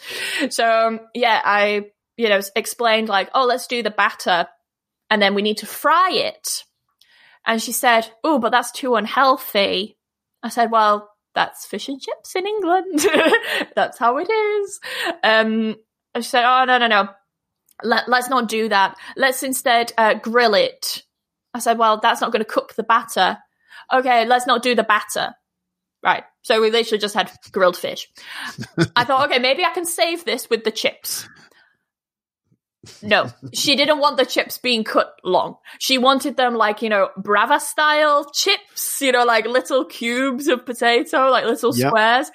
So um, yeah, I you know explained like, oh, let's do the batter, and then we need to fry it. And she said, oh, but that's too unhealthy. I said, well, that's fish and chips in England. that's how it is. Um, she said, oh no no no. Let, us not do that. Let's instead uh, grill it I said, well, that's not going to cook the batter. Okay, let's not do the batter. Right. So we literally just had grilled fish. I thought, okay, maybe I can save this with the chips. No, she didn't want the chips being cut long. She wanted them like, you know, Brava style chips, you know, like little cubes of potato, like little yep. squares.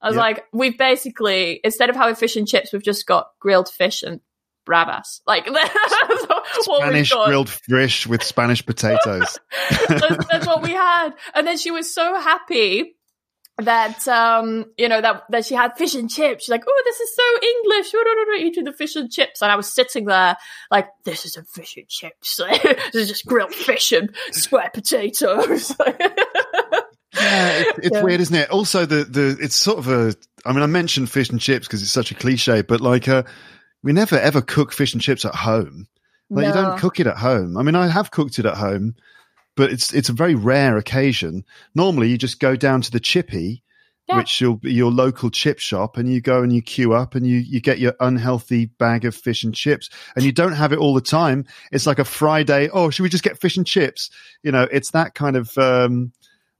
I was yep. like, we've basically, instead of having fish and chips, we've just got grilled fish and bravas. Like Spanish grilled fish with Spanish potatoes. that's, that's, what we had. And then she was so happy that um you know that that she had fish and chips. She's like, "Oh, this is so English." Oh, eating the fish and chips, and I was sitting there like, "This is a fish and chips. this is just grilled fish and square potatoes." yeah, it, it's yeah. weird, isn't it? Also, the the it's sort of a. I mean, I mentioned fish and chips because it's such a cliche, but like, uh, we never ever cook fish and chips at home. Like no. you don't cook it at home. I mean, I have cooked it at home, but it's it's a very rare occasion. Normally, you just go down to the chippy, yeah. which will be your local chip shop, and you go and you queue up and you you get your unhealthy bag of fish and chips, and you don't have it all the time. It's like a Friday. Oh, should we just get fish and chips? You know, it's that kind of. Um,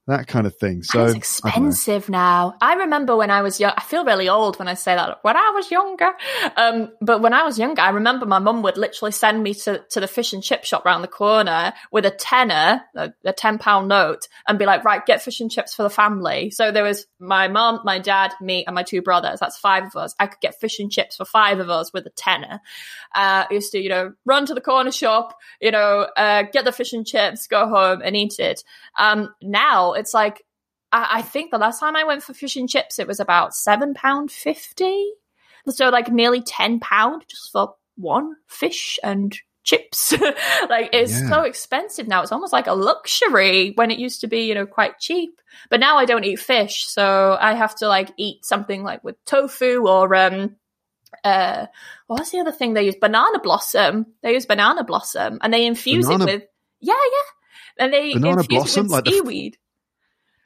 that kind of thing. So it's expensive I now. I remember when I was young. I feel really old when I say that. When I was younger, um, but when I was younger, I remember my mum would literally send me to, to the fish and chip shop around the corner with a tenner, a, a ten pound note, and be like, "Right, get fish and chips for the family." So there was my mum, my dad, me, and my two brothers. That's five of us. I could get fish and chips for five of us with a tenner. Uh, I used to, you know, run to the corner shop, you know, uh, get the fish and chips, go home and eat it. Um, now it's like I, I think the last time I went for fish and chips, it was about seven pound fifty. So like nearly ten pound just for one fish and chips. like it's Yeah. so expensive now. It's almost like a luxury when it used to be, you know, quite cheap. But now I don't eat fish, so I have to like eat something like with tofu or um uh what's the other thing they use? Banana blossom. They use banana blossom and they infuse Banana- it with yeah, yeah. And they Banana infuse blossom? it with Like seaweed. The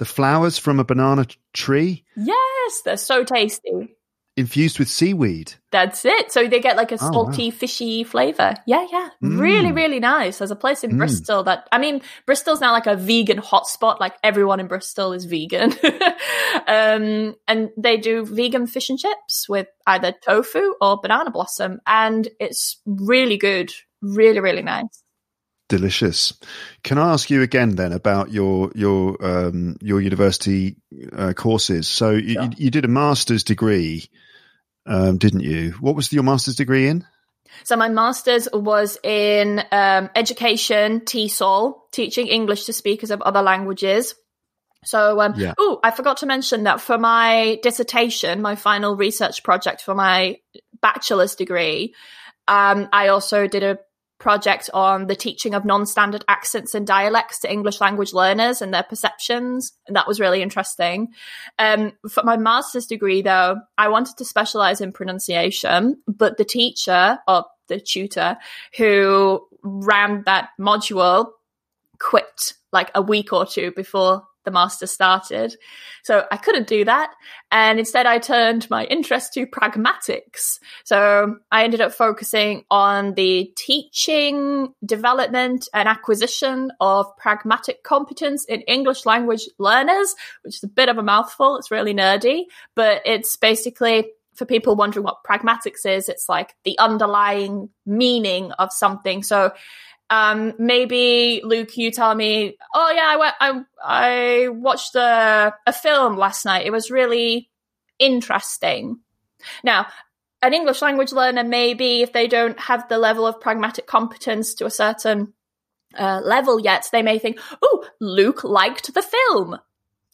flowers from a banana tree yes, they're so tasty. infused with seaweed. That's it. So they get like a Oh, wow. salty, fishy flavor. Yeah, yeah. Really, Mm. really nice. There's a place in Mm. Bristol that, I mean, Bristol's now like a vegan hotspot. Like everyone in Bristol is vegan. um, and they do vegan fish and chips with either tofu or banana blossom. And it's really good. Really, really nice. Delicious. Can I ask you again then about your your um, your university uh, courses? So you, you did a master's degree, um, didn't you? What was your master's degree in? So my master's was in um, education, TESOL, teaching English to speakers of other languages. So, um, Yeah. oh, I forgot to mention that for my dissertation, my final research project for my bachelor's degree, um, I also did a project on the teaching of non-standard accents and dialects to English language learners and their perceptions, and that was really interesting. Um, for my master's degree, though, I wanted to specialize in pronunciation, but the teacher or the tutor who ran that module quit like a week or two before the master started. So I couldn't do that. And instead I turned my interest to pragmatics. So I ended up focusing on the teaching, development and acquisition of pragmatic competence in English language learners, which is a bit of a mouthful. It's really nerdy, but it's basically for people wondering what pragmatics is, it's like the underlying meaning of something. So um, maybe Luke, you tell me, oh yeah, I went, I, I watched a, a film last night. It was really interesting. Now, an English language learner, maybe if they don't have the level of pragmatic competence to a certain uh, level yet, they may think, oh, Luke liked the film.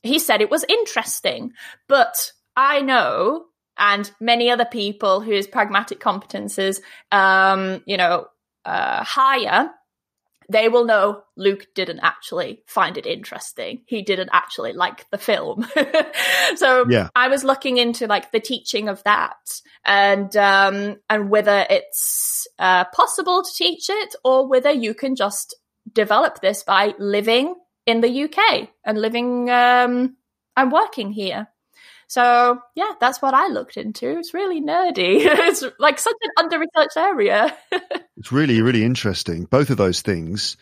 He said it was interesting. But I know, and many other people whose pragmatic competences, um, you know, uh, higher, they will know Luke didn't actually find it interesting. He didn't actually like the film. so Yeah. I was looking into like the teaching of that and um and whether it's uh possible to teach it or whether you can just develop this by living in the UK and living um and working here. So yeah, that's what I looked into. It's really nerdy. it's like such an under researched area. It's really really interesting. Both of those things.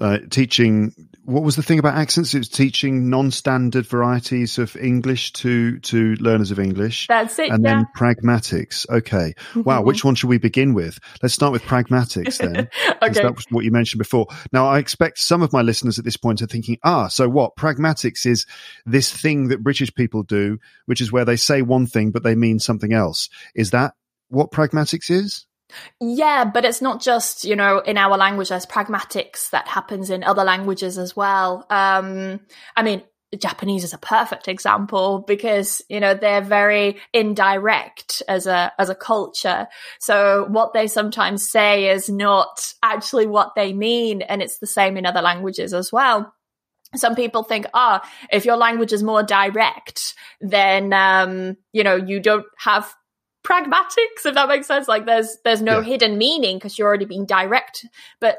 Uh, teaching what was the thing about accents? It was teaching non-standard varieties of English to to learners of English. That's it. and yeah. then pragmatics. Okay. Wow. Which one should we begin with? Let's start with pragmatics then. okay. That was what you mentioned before. Now, I expect some of my listeners at this point are thinking, ah, so what? Pragmatics is this thing that British people do, which is where they say one thing, but they mean something else. Is that what pragmatics is? Yeah, but it's not just, you know, in our language, there's pragmatics that happens in other languages as well. Um, I mean, Japanese is a perfect example because, you know, they're very indirect as a, as a culture. So what they sometimes say is not actually what they mean. And it's the same in other languages as well some people think, ah, if your language is more direct, then um, you know you don't have pragmatics. If that makes sense, like there's there's no Yeah. hidden meaning because you're already being direct. But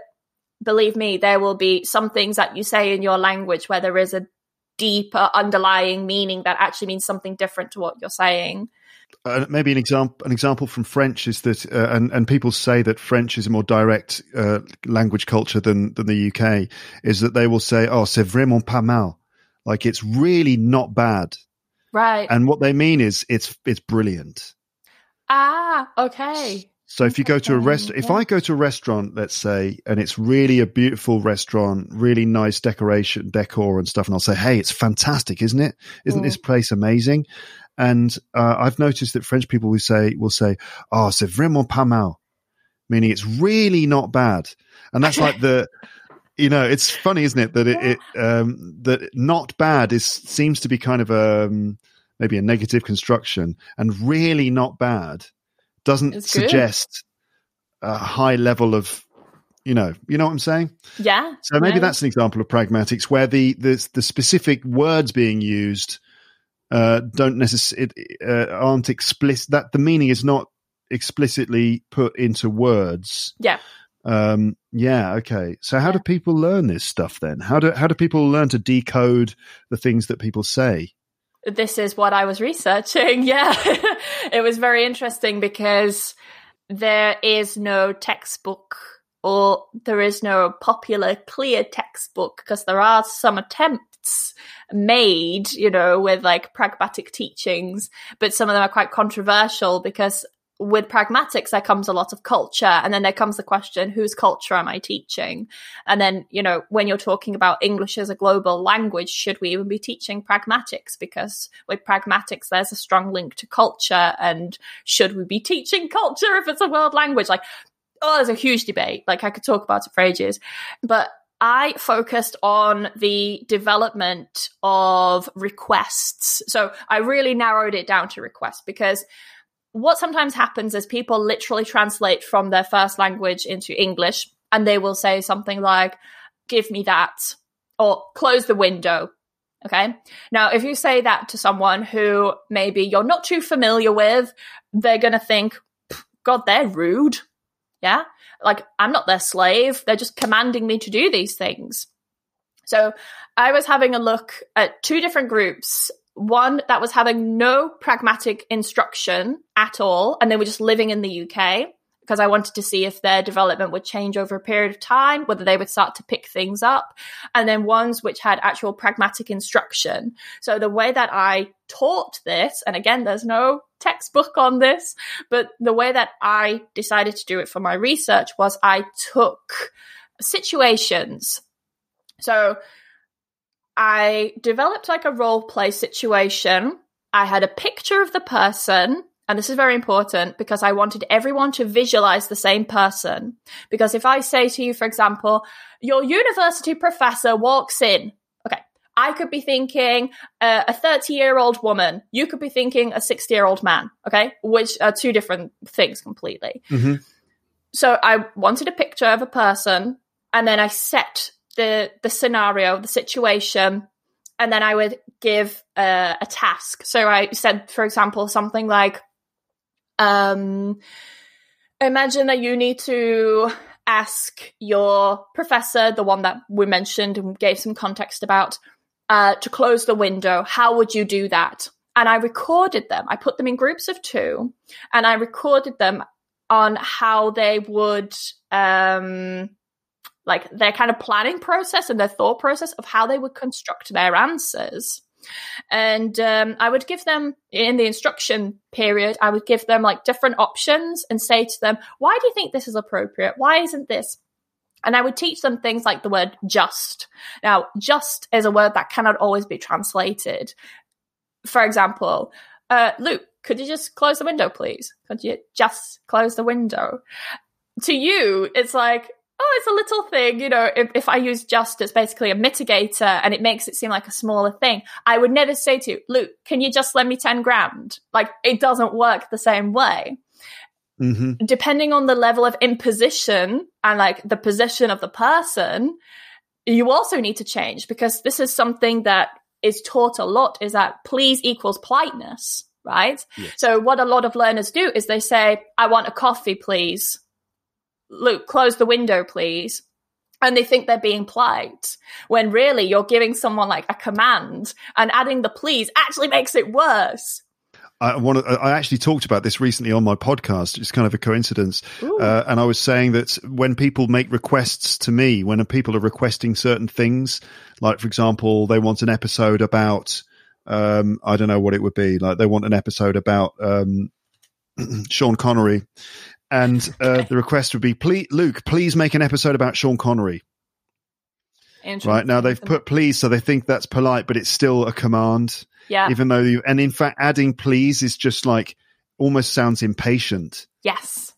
believe me, there will be some things that you say in your language where there is a deeper underlying meaning that actually means something different to what you're saying. Uh, maybe an example an example from French is that, uh, and and people say that French is a more direct uh, language culture than than the UK. Is that they will say, "Oh, c'est vraiment pas mal," like it's really not bad, Right. and what they mean is it's it's brilliant. Ah, okay. So if you go to a restaurant, if. I go to a restaurant, let's say, and it's really a beautiful restaurant, really nice decoration, decor and stuff, and I'll say, "Hey, it's fantastic, isn't it? Isn't Mm. this place amazing?" And uh, I've noticed that French people will say, "will say, oh, c'est vraiment pas mal," meaning it's really not bad, and that's like the. You know, it's funny, isn't it, that it, it um, that not bad is seems to be kind of um, maybe a negative construction, and really not bad doesn't It's good. suggest a high level of You know, you know what I'm saying. Yeah. So maybe no. that's an example of pragmatics where the the, the specific words being used uh, don't necessarily uh, aren't explicit. That the meaning is not explicitly put into words. Yeah. Um, yeah. Okay. So how do people learn this stuff then? How do how do people learn to decode the things that people say? This is what I was researching. Yeah. it was very interesting because there is no textbook or there is no popular clear textbook because there are some attempts made, you know, with like pragmatic teachings, but some of them are quite controversial because with pragmatics there comes a lot of culture and then there comes the question whose culture am i teaching? And then you know when you're talking about english as a global language should we even be teaching pragmatics? Because with pragmatics there's a strong link to culture and should we be teaching culture if it's a world language? Like oh there's a huge debate. Like i could talk about it for ages. But I focused on the development of requests. So I really narrowed it down to requests because what sometimes happens is people literally translate from their first language into English and they will say something like, give me that or close the window. Okay. Now, if you say that to someone who maybe you're not too familiar with, they're going to think, God, they're rude. Yeah. Like, I'm not their slave. They're just commanding me to do these things. So I was having a look at two different groups one that was having no pragmatic instruction at all, and they were just living in the UK because I wanted to see if their development would change over a period of time, whether they would start to pick things up, and then ones which had actual pragmatic instruction. So the way that I taught this, and again, there's no textbook on this, but the way that I decided to do it for my research was I took situations. So I developed like a role play situation. I had a picture of the person. And this is very important because I wanted everyone to visualize the same person. Because if I say to you, for example, your university professor walks in, okay, I could be thinking uh, a 30 year old woman. You could be thinking a 60 year old man, okay, which are two different things completely. Mm-hmm. So I wanted a picture of a person and then I set the the scenario, the situation, and then I would give uh, a task. So I said, for example, something like, um, imagine that you need to ask your professor, the one that we mentioned and gave some context about, uh, to close the window. How would you do that? And I recorded them. I put them in groups of two, and I recorded them on how they would um, like their kind of planning process and their thought process of how they would construct their answers. And um, I would give them in the instruction period, I would give them like different options and say to them, why do you think this is appropriate? Why isn't this? And I would teach them things like the word just. Now, just is a word that cannot always be translated. For example, uh, Luke, could you just close the window, please? Could you just close the window? To you, it's like, oh, it's a little thing. You know, if, if I use just, it's basically a mitigator and it makes it seem like a smaller thing. I would never say to you, Luke, can you just lend me 10 grand? Like, it doesn't work the same way. Mm-hmm. Depending on the level of imposition and like the position of the person, you also need to change because this is something that is taught a lot is that please equals politeness, right? Yes. So what a lot of learners do is they say, I want a coffee, please. Luke, close the window, please. And they think they're being polite when really you're giving someone like a command and adding the please actually makes it worse. I want to, I actually talked about this recently on my podcast. It's kind of a coincidence. Uh, and I was saying that when people make requests to me, when people are requesting certain things, like for example, they want an episode about, um, I don't know what it would be. Like they want an episode about, um, Sean Connery. And, uh, the request would be, please, Luke, please make an episode about Sean Connery. Right now they've put please, so they think that's polite, but it's still a command. yeah Even though you, and in fact, adding please is just like almost sounds impatient. yes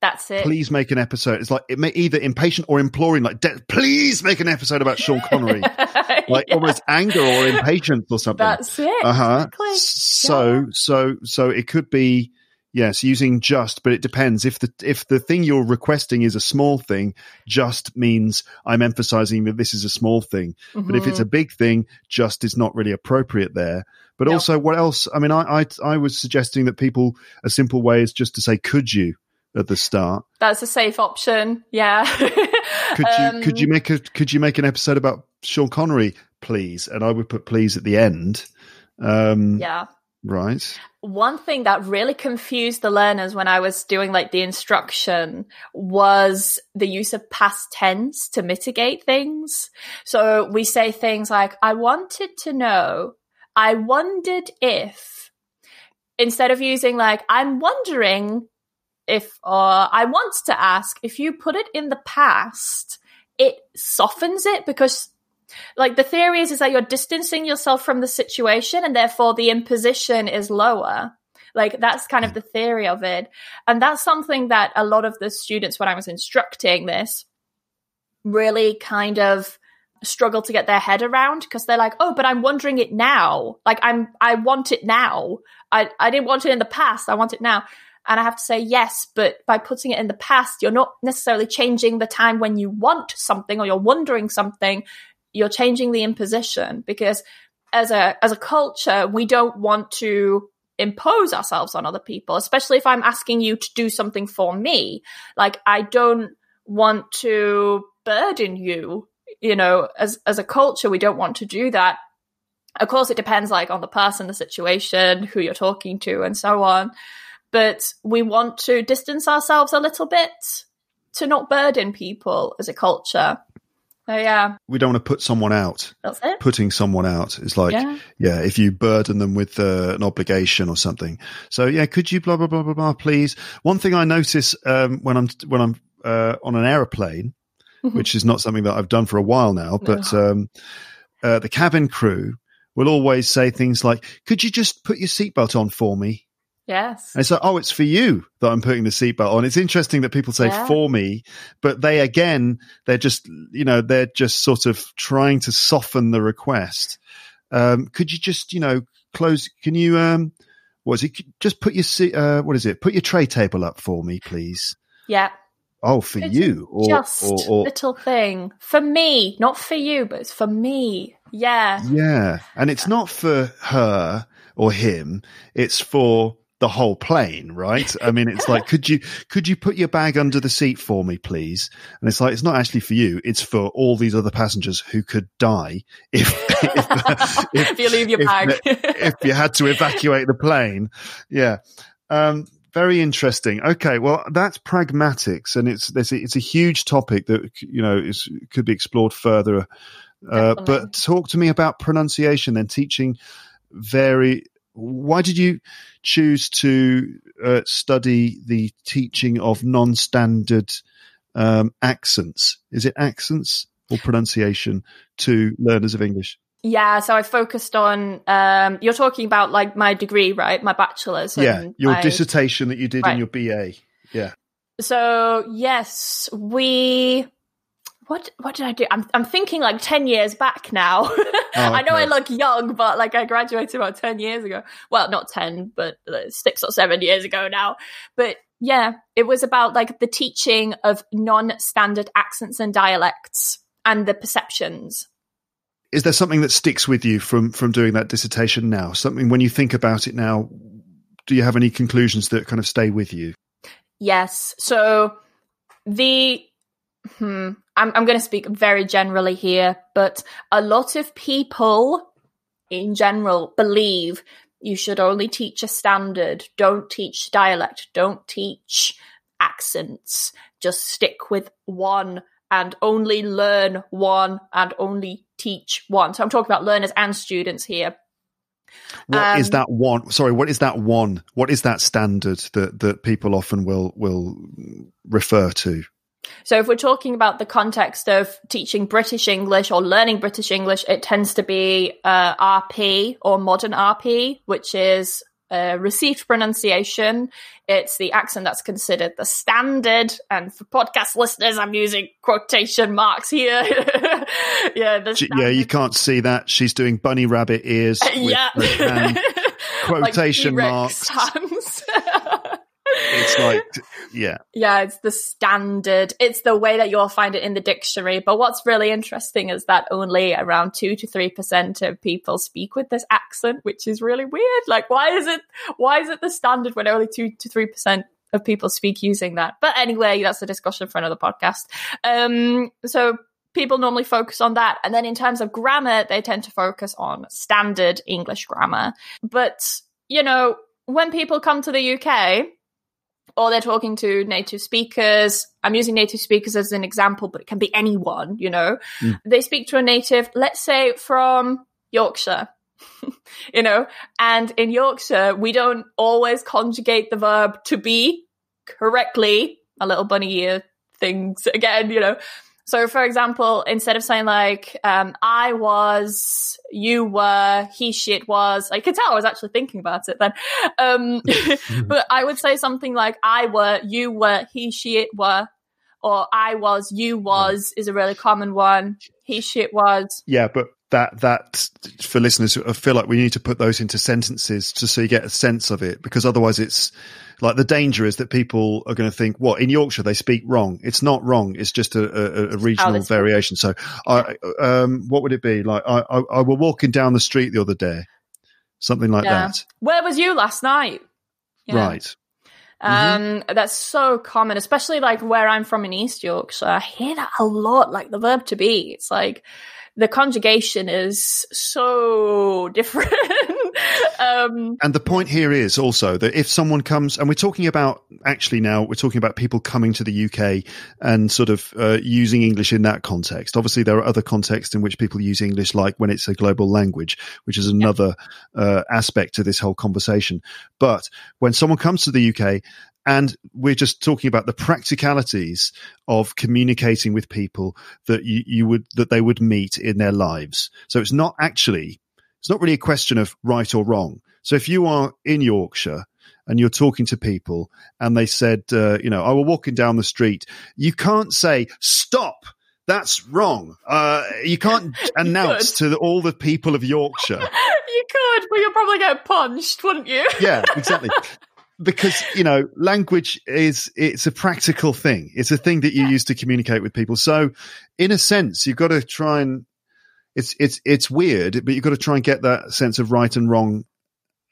that's it Please make an episode. It's like it may either impatient or imploring, like "De- please make an episode about Sean Connery, like Yeah, almost anger or impatience or something. that's it Uh huh. exactly. So, so, so it could be, Yes, using just, but it depends. If the if the thing you're requesting is a small thing, just means I'm emphasizing that this is a small thing. But if it's a big thing, just is not really appropriate there. But No. also, what else? I mean, I, I I was suggesting that people a simple way is just to say "could you" at the start. That's a safe option. Yeah. Could you could Um, you make a could you make an episode about Sean Connery, please? And I would put please at the end. Um, Yeah. Right. One thing that really confused the learners when I was doing like the instruction was the use of past tense to mitigate things. So we say things like, I wanted to know, I wondered if, instead of using like, I'm wondering if, or I want to ask, if you put it in the past, it softens it because like the theory is is that you're distancing yourself from the situation and therefore the imposition is lower. Like that's kind of hmm. the theory of it. And that's something that a lot of the students when i was instructing this really kind of struggle to get their head around because they're like oh but i'm wondering it now. Like i'm i want it now. I i didn't want it in the past. I want it now. And i have to say yes but by putting it in the past you're not necessarily changing the time when you want something or you're wondering something you're changing the imposition because as a as a culture we don't want to impose ourselves on other people especially if i'm asking you to do something for me. Like i don't want to burden you you know as as a culture we don't want to do that. Of course it depends like on the person the situation who you're talking to and so on. But we want to distance ourselves a little bit to not burden people as a culture so yeah We don't want to put someone out. that's it Putting someone out is like, Yeah. yeah, if you burden them with uh, an obligation or something. So yeah, could you blah blah blah blah blah, please? One thing I notice um, when I'm when I'm uh, on an aeroplane, which is not something that I've done for a while now, but um, uh, the cabin crew will always say things like, "Could you just put your seatbelt on for me?" Yes And it's like, oh, it's for you that I'm putting the seatbelt on. It's interesting that people say Yeah. for me, but they again, they're just, you know, they're just sort of trying to soften the request. Um, could you just, you know, close? Can you, um, what is it? Just put your seat, uh, what is it? Put your tray table up for me, please. yeah Oh, for It's you, or, just or, or little thing for me, not for you, but it's for me. Yeah, yeah, and it's not for her or him; it's for the whole plane, right? I mean, it's like, could you could you put your bag under the seat for me, please? And it's like, it's not actually for you; it's for all these other passengers who could die if if, if you leave your if bag. if you had to evacuate the plane. Yeah. Um, very interesting. Okay, well, that's pragmatics, and it's there's a, it's a huge topic that you know is could be explored further. Uh, but talk to me about pronunciation. Then teaching very. Why did you choose to uh, study the teaching of non-standard um, accents? Is it accents or pronunciation to learners of English? yeah, so I focused on. Um, you're talking about like my degree, right? My bachelor's. Yeah, your dissertation that you did in your BA. Yeah. So yes, we. What what did I do? I'm I'm thinking like ten years back now. I know I look young, but like I graduated about ten years ago. Well, not ten, but uh, six or seven years ago now. But yeah, it was about like the teaching of non-standard accents and dialects and the perceptions. Is there something that sticks with you from from doing that dissertation now? Something when you think about it now, do you have any conclusions that kind of stay with you? Yes. So the hmm, I'm I'm going to speak very generally here, but a lot of people in general believe you should only teach a standard, don't teach dialect, don't teach accents, just stick with one and only learn one and only teach one. So I'm talking about learners and students here. What is Um, that one? Sorry, what is that one? What is that standard that that people often will will refer to? So if we're talking about the context of teaching British English or learning British English, it tends to be uh, RP or modern RP, which is uh, received pronunciation. It's the accent that's considered the standard. And for podcast listeners, I'm using quotation marks here. yeah, the yeah, you can't see that. She's doing bunny rabbit ears. With yeah. Like Quotation T-Rex marks. It's like, yeah. Yeah, it's the standard. It's the way that you'll find it in the dictionary. But what's really interesting is that only around two to three percent of people speak with this accent, which is really weird. Like, why is it? Why is it the standard when only two to three percent of people speak using that? But anyway, that's a discussion for another podcast. Um, so people normally focus on that. And then in terms of grammar, they tend to focus on standard English grammar. But, you know, when people come to the UK, or they're talking to native speakers. I'm using native speakers as an example, but it can be anyone, you know. Mm. They speak to a native, let's say from Yorkshire, you know, and in Yorkshire, we don't always conjugate the verb to be correctly. A little bunny ear things again, you know. So, for example, instead of saying like, um, I was, you were, he, shit was, I could tell I was actually thinking about it then. Um, but I would say something like, I were, you were, he, shit were, or I was, you was is a really common one. He, shit was. Yeah, but that that for listeners I feel like we need to put those into sentences just so you get a sense of it because otherwise it's like the danger is that people are going to think, what in Yorkshire they speak wrong. It's not wrong. It's just a, a, a regional variation. So, I, um, what would it be like? I, I, I were walking down the street the other day, something like yeah. that. Where was you last night? Yeah. Right. Um, mm-hmm. that's so common, especially like where I'm from in East Yorkshire. I hear that a lot, like the verb to be. It's like the conjugation is so different. um, and the point here is also that if someone comes, and we're talking about actually now, we're talking about people coming to the UK and sort of uh, using English in that context. Obviously, there are other contexts in which people use English, like when it's a global language, which is another yeah. uh, aspect to this whole conversation. But when someone comes to the UK and we're just talking about the practicalities of communicating with people that you, you would that they would meet in their lives so it's not actually it's not really a question of right or wrong. So if you are in Yorkshire and you're talking to people and they said, uh, you know, I was walking down the street, you can't say, stop. That's wrong. Uh, you can't announce you to the, all the people of Yorkshire. you could, but you'll probably get punched, wouldn't you? yeah, exactly. because you know language is it's a practical thing it's a thing that you yeah. use to communicate with people so in a sense you've got to try and it's it's it's weird, but you've got to try and get that sense of right and wrong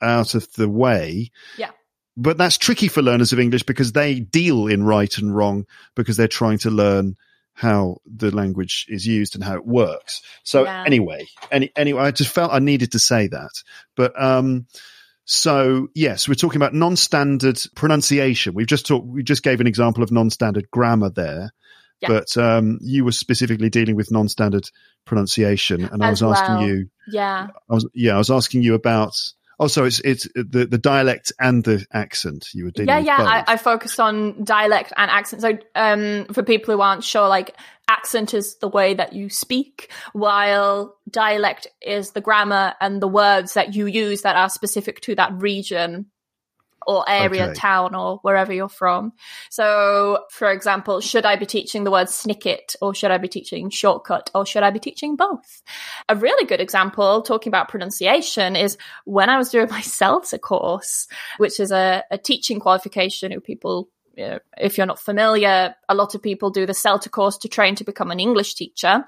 out of the way. Yeah. But that's tricky for learners of English because they deal in right and wrong because they're trying to learn how the language is used and how it works. So yeah. anyway, any, anyway, I just felt I needed to say that. But um, so yes, we're talking about non-standard pronunciation. We've just talked. We just gave an example of non-standard grammar there. Yeah. But um, you were specifically dealing with non-standard pronunciation, and As I was asking you. Yeah. I was yeah. I was asking you about. Oh, so it's it's the the dialect and the accent you were dealing. Yeah, with yeah. I, I focused on dialect and accent. So, um, for people who aren't sure, like accent is the way that you speak, while dialect is the grammar and the words that you use that are specific to that region or area, okay. town, or wherever you're from. So, for example, should I be teaching the word snicket, or should I be teaching shortcut, or should I be teaching both? A really good example, talking about pronunciation, is when I was doing my CELTA course, which is a, a teaching qualification who people if you're not familiar, a lot of people do the CELTA course to train to become an English teacher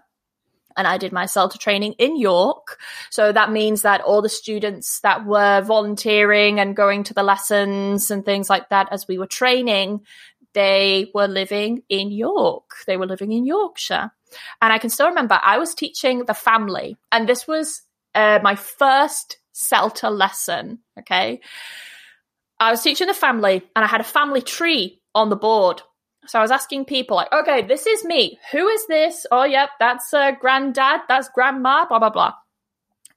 and I did my CELTA training in York. So that means that all the students that were volunteering and going to the lessons and things like that as we were training, they were living in York. They were living in Yorkshire. And I can still remember I was teaching the family, and this was uh, my first CELTA lesson. Okay. I was teaching the family, and I had a family tree on the board. So I was asking people like, okay, this is me. Who is this? Oh, yep, that's uh, granddad. That's grandma. Blah blah blah.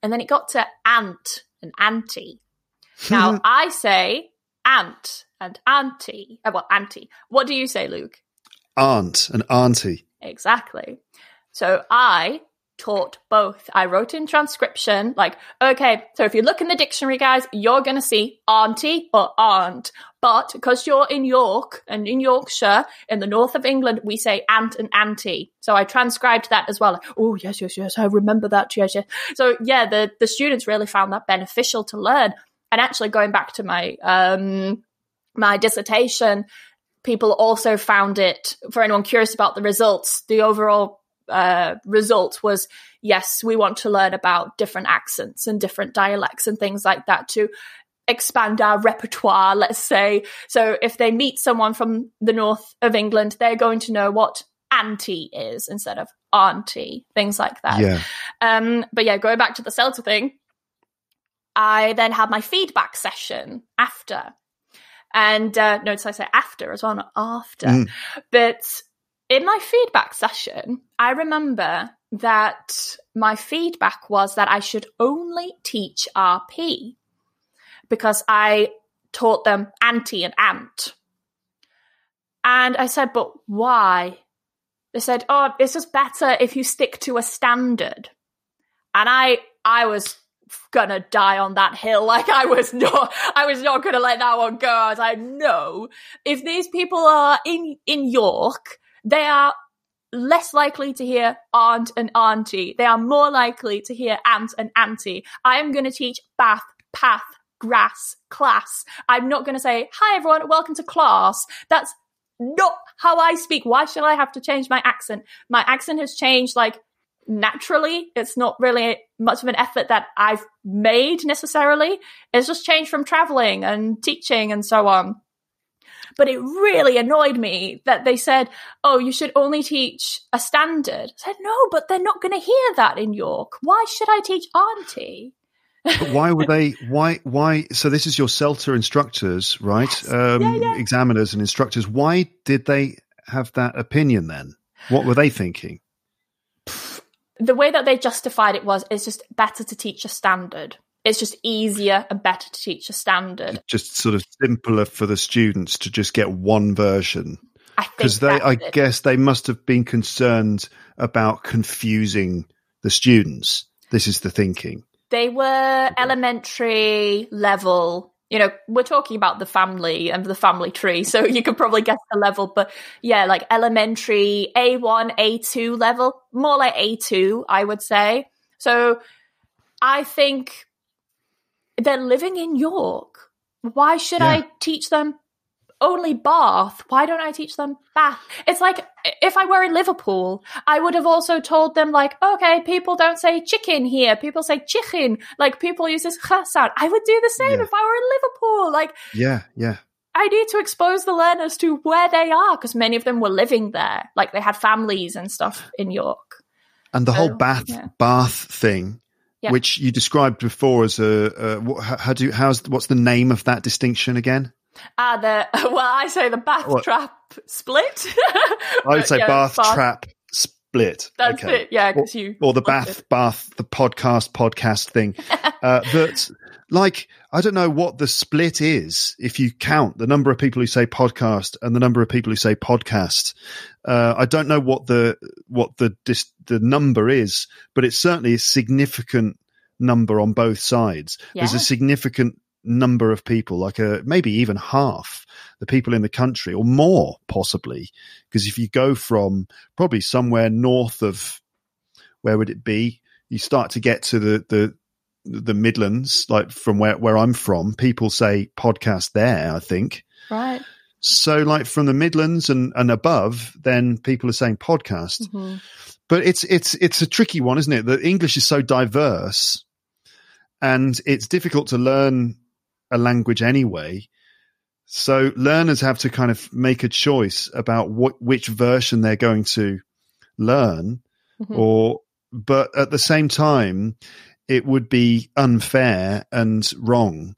And then it got to aunt and auntie. Now I say aunt and auntie. Uh, well, auntie. What do you say, Luke? Aunt and auntie. Exactly. So I taught both. I wrote in transcription, like, okay, so if you look in the dictionary, guys, you're going to see auntie or aunt. But because you're in York and in Yorkshire, in the north of England, we say aunt and auntie. So I transcribed that as well. Oh, yes, yes, yes. I remember that. Yes, yes. So yeah, the, the students really found that beneficial to learn. And actually going back to my, um, my dissertation, people also found it, for anyone curious about the results, the overall uh, result was yes, we want to learn about different accents and different dialects and things like that to expand our repertoire, let's say. So if they meet someone from the north of England, they're going to know what auntie is instead of auntie, things like that. Yeah. Um, but yeah, going back to the CELTA thing, I then had my feedback session after. And uh, notice I say after as well, not after. Mm. But in my feedback session, I remember that my feedback was that I should only teach RP because I taught them auntie and aunt. And I said, but why? They said, oh, it's just better if you stick to a standard. And I, I was gonna die on that hill. Like I was not, I was not gonna let that one go. I was like, no, if these people are in, in York, they are less likely to hear aunt and auntie. They are more likely to hear aunt and auntie. I am going to teach bath, path, grass, class. I'm not going to say, hi everyone, welcome to class. That's not how I speak. Why should I have to change my accent? My accent has changed like naturally. It's not really much of an effort that I've made necessarily. It's just changed from traveling and teaching and so on. But it really annoyed me that they said, oh, you should only teach a standard. I said, no, but they're not going to hear that in York. Why should I teach auntie? But why were they? Why? Why? So this is your CELTA instructors, right? Yes. Um, Yeah, yeah. Examiners and instructors. Why did they have that opinion then? What were they thinking? the way that they justified it was it's just better to teach a standard. It's just easier and better to teach a standard. Just sort of simpler for the students to just get one version I because they, I it. guess, they must have been concerned about confusing the students. This is the thinking. they were elementary level. You know, we're talking about the family and the family tree, so you could probably guess the level. But yeah, like elementary A1, A2 level, more like A2, I would say. So I think they're living in York. Why should Yeah. I teach them only Bath? Why don't I teach them Bath? It's like if I were in Liverpool, I would have also told them like, okay, people don't say chicken here. People say chicken. Like people use this ch sound. I would do the same Yeah. if I were in Liverpool. Like Yeah, yeah. I need to expose the learners to where they are because many of them were living there. Like they had families and stuff in York. And the whole bath yeah. bath thing, Yeah. which you described before as a, uh, what, how, do you, how's what's the name of that distinction again? Ah, the well, I say the bath What? trap split. I would say yeah, bath, trap split. That's okay. it. Yeah, Or, because you or the bath it. bath the podcast podcast thing. uh, that like I don't know what the split is if you count the number of people who say podcast and the number of people who say podcast. Uh, I don't know what the what the dis, the number is, but it's certainly a significant number on both sides. There's a significant number of people, like a maybe even half the people in the country, or more possibly, because if you go from probably somewhere north of where would it be? You start to get to the the the Midlands, like from where where I'm from. People say podcast there. I think Right. So. Like from the Midlands and and above, then people are saying podcast. Mhm. But it's it's it's a tricky one, isn't it? The English is so diverse, and it's difficult to learn a language anyway. So learners have to kind of make a choice about what which version they're going to learn Mhm. or but at the same time it would be unfair and wrong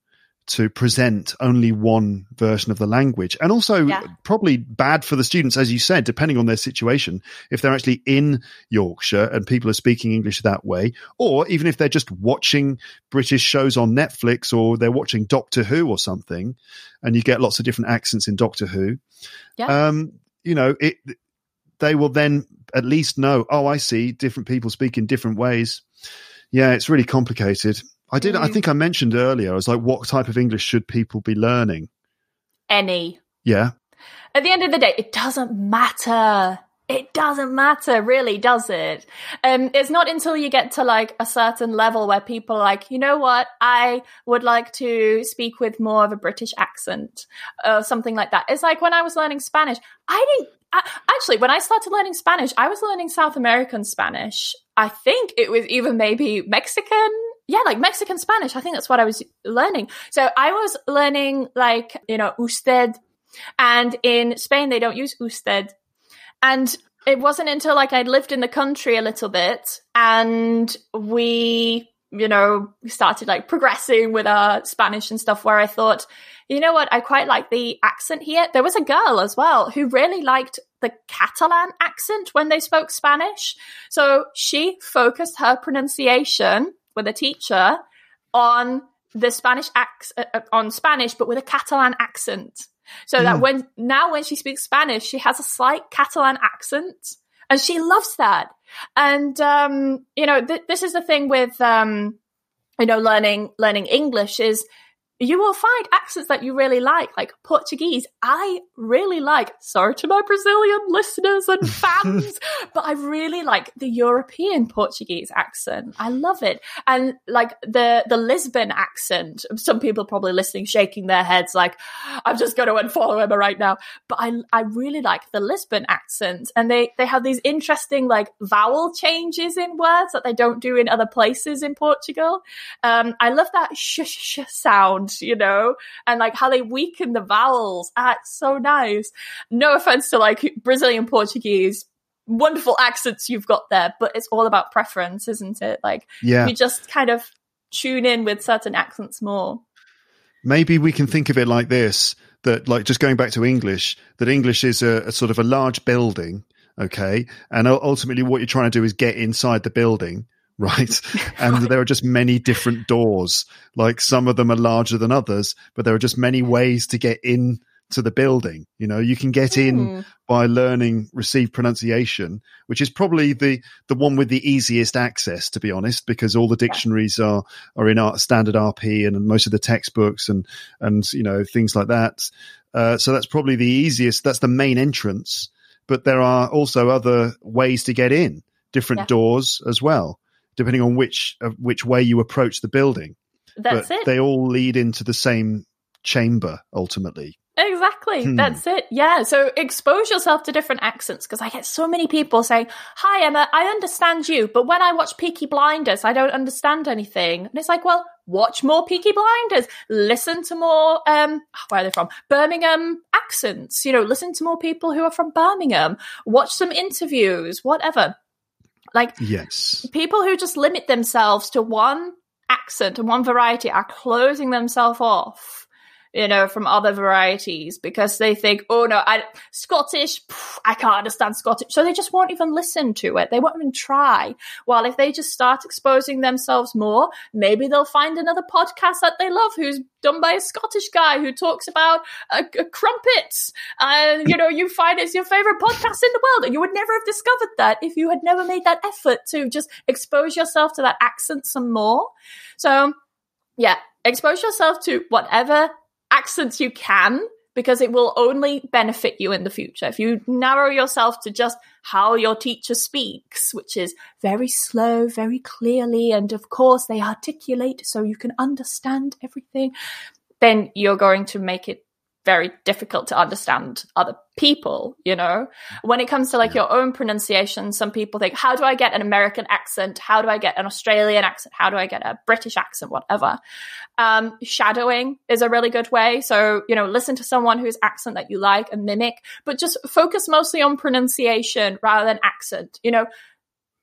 to present only one version of the language and also Yeah. probably bad for the students as you said depending on their situation if they're actually in Yorkshire and people are speaking English that way or even if they're just watching British shows on Netflix or they're watching Doctor Who or something and you get lots of different accents in Doctor Who Yeah. um you know it they will then at least know, oh, I see different people speak in different ways. Yeah, it's really complicated. I did, I Mm. think I mentioned earlier, I was like, what type of English should people be learning? Any. Yeah. At the end of the day, it doesn't matter. it doesn't matter, really, does it? Um, it's not until you get to like a certain level where people are like, you know what, I would like to speak with more of a British accent or something like that. It's like when I was learning Spanish, I didn't. I, actually, when I started learning Spanish, I was learning South American Spanish. I think it was even maybe Mexican yeah, like Mexican Spanish. I think that's what I was learning. So I was learning like, you know, usted. And in Spain, they don't use usted. And it wasn't until like I'd lived in the country a little bit and we, you know, started like progressing with our Spanish and stuff where I thought, you know what, I quite like the accent here. There was a girl as well who really liked the Catalan accent when they spoke Spanish. So she focused her pronunciation with a teacher on the Spanish ac- uh, uh, on Spanish, but with a Catalan accent. So that hmm. when now when she speaks Spanish, she has a slight Catalan accent, and she loves that. And um, you know, th- this is the thing with um, you know learning learning English is you will find accents that you really like, like Portuguese. I really like, sorry to my Brazilian listeners and fans, but I really like the European Portuguese accent. I love it. And like the, the Lisbon accent, some people probably listening, shaking their heads like, I'm just going to unfollow Emma right now. But I, I really like the Lisbon accent and they, they have these interesting like vowel changes in words that they don't do in other places in Portugal. Um, I love that sh sh sound you know, and like how they weaken the vowels. Ah, it's so nice. No offense to like Brazilian Portuguese, wonderful accents you've got there, but it's all about preference, isn't it? Like, yeah. you just kind of tune in with certain accents more. Maybe we can think of it like this that, like, just going back to English, that English is a, a sort of a large building, okay? And ultimately, what you're trying to do is get inside the building right? And right. there are just many different doors. Like some of them are larger than others, but there are just many ways to get in to the building. You know, you can get in mm. by learning received pronunciation, which is probably the the one with the easiest access, to be honest, because all the dictionaries are are in our standard RP and most of the textbooks and and you know things like that. Uh, so that's probably the easiest. That's the main entrance. But there are also other ways to get in, different yeah. doors as well depending on which uh, which way you approach the building. That's but it. They all lead into the same chamber ultimately. Exactly. Hmm. That's it. Yeah. So expose yourself to different accents because I get so many people saying, Hi, Emma, I understand you, but when I watch Peaky Blinders, I don't understand anything. And it's like, well, watch more Peaky Blinders, listen to more, um, where are they from? Birmingham accents, you know, listen to more people who are from Birmingham, watch some interviews, whatever. Like, yes, people who just limit themselves to one accent and one variety are closing themselves off you know, from other varieties because they think, oh no, I Scottish, pff, I can't understand Scottish. So they just won't even listen to it. They won't even try. While if they just start exposing themselves more, maybe they'll find another podcast that they love who's done by a Scottish guy who talks about uh, crumpets. And, you know, you find it's your favorite podcast in the world. And you would never have discovered that if you had never made that effort to just expose yourself to that accent some more. So, yeah, expose yourself to whatever accents you can because it will only benefit you in the future. If you narrow yourself to just how your teacher speaks, which is very slow, very clearly, and of course they articulate so you can understand everything, then you're going to make it very difficult to understand other people, you know? When it comes to like your own pronunciation, some people think, how do I get an American accent? How do I get an Australian accent? How do I get a British accent? Whatever. Um, shadowing is a really good way. So, you know, listen to someone whose accent that you like and mimic, but just focus mostly on pronunciation rather than accent. You know,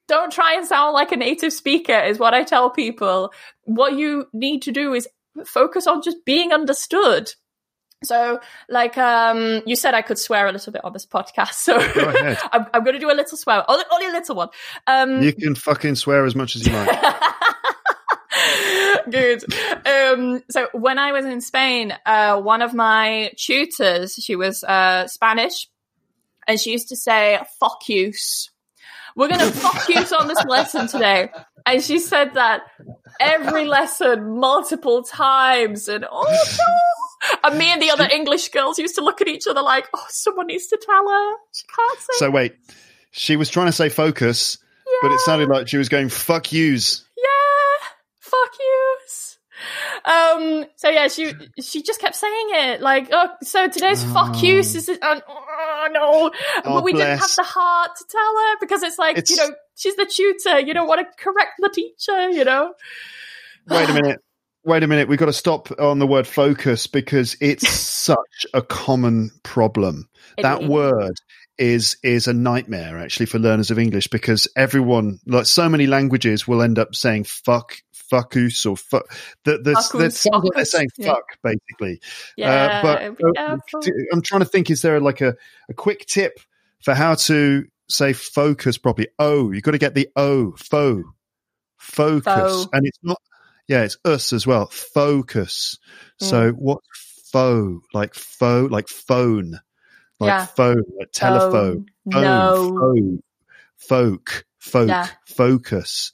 don't try and sound like a native speaker is what I tell people. What you need to do is focus on just being understood so, like um, you said, I could swear a little bit on this podcast, so I'm, I'm going to do a little swear, only, only a little one. Um, you can fucking swear as much as you like. Good. Um, so when I was in Spain, uh, one of my tutors, she was uh, Spanish, and she used to say "fuck yous." We're going to fuck yous on this lesson today, and she said that every lesson multiple times, and oh no and me and the other English girls used to look at each other like, oh, someone needs to tell her. She can't say. So wait, She was trying to say focus, but it sounded like she was going fuck yous. Yeah, fuck yous. Um. So yeah, she she just kept saying it like, oh, so today's fuck you, is it? And, oh no, Oh, but we didn't have the heart to tell her because it's like It's- you know she's the tutor. You don't want to correct the teacher. You know. Wait a minute. Wait a minute. We've got to stop on the word focus because it's such a common problem. It that is. word is is a nightmare actually for learners of English because everyone, like so many languages, will end up saying fuck, fuckus, or fuck. The, the, Fuckus, the, sounds like they're saying yeah. fuck basically. Yeah, Uh, but uh. I'm trying to think: is there like a, a quick tip for how to say focus properly? Oh, you've got to get the O, fo, focus, Fo. and it's not. Yeah, it's us as well. Focus. So Mm. what? Fo, like fo, like phone, like Yeah. phone, like telephone. Phone, no. fo, folk, folk, Yeah. focus.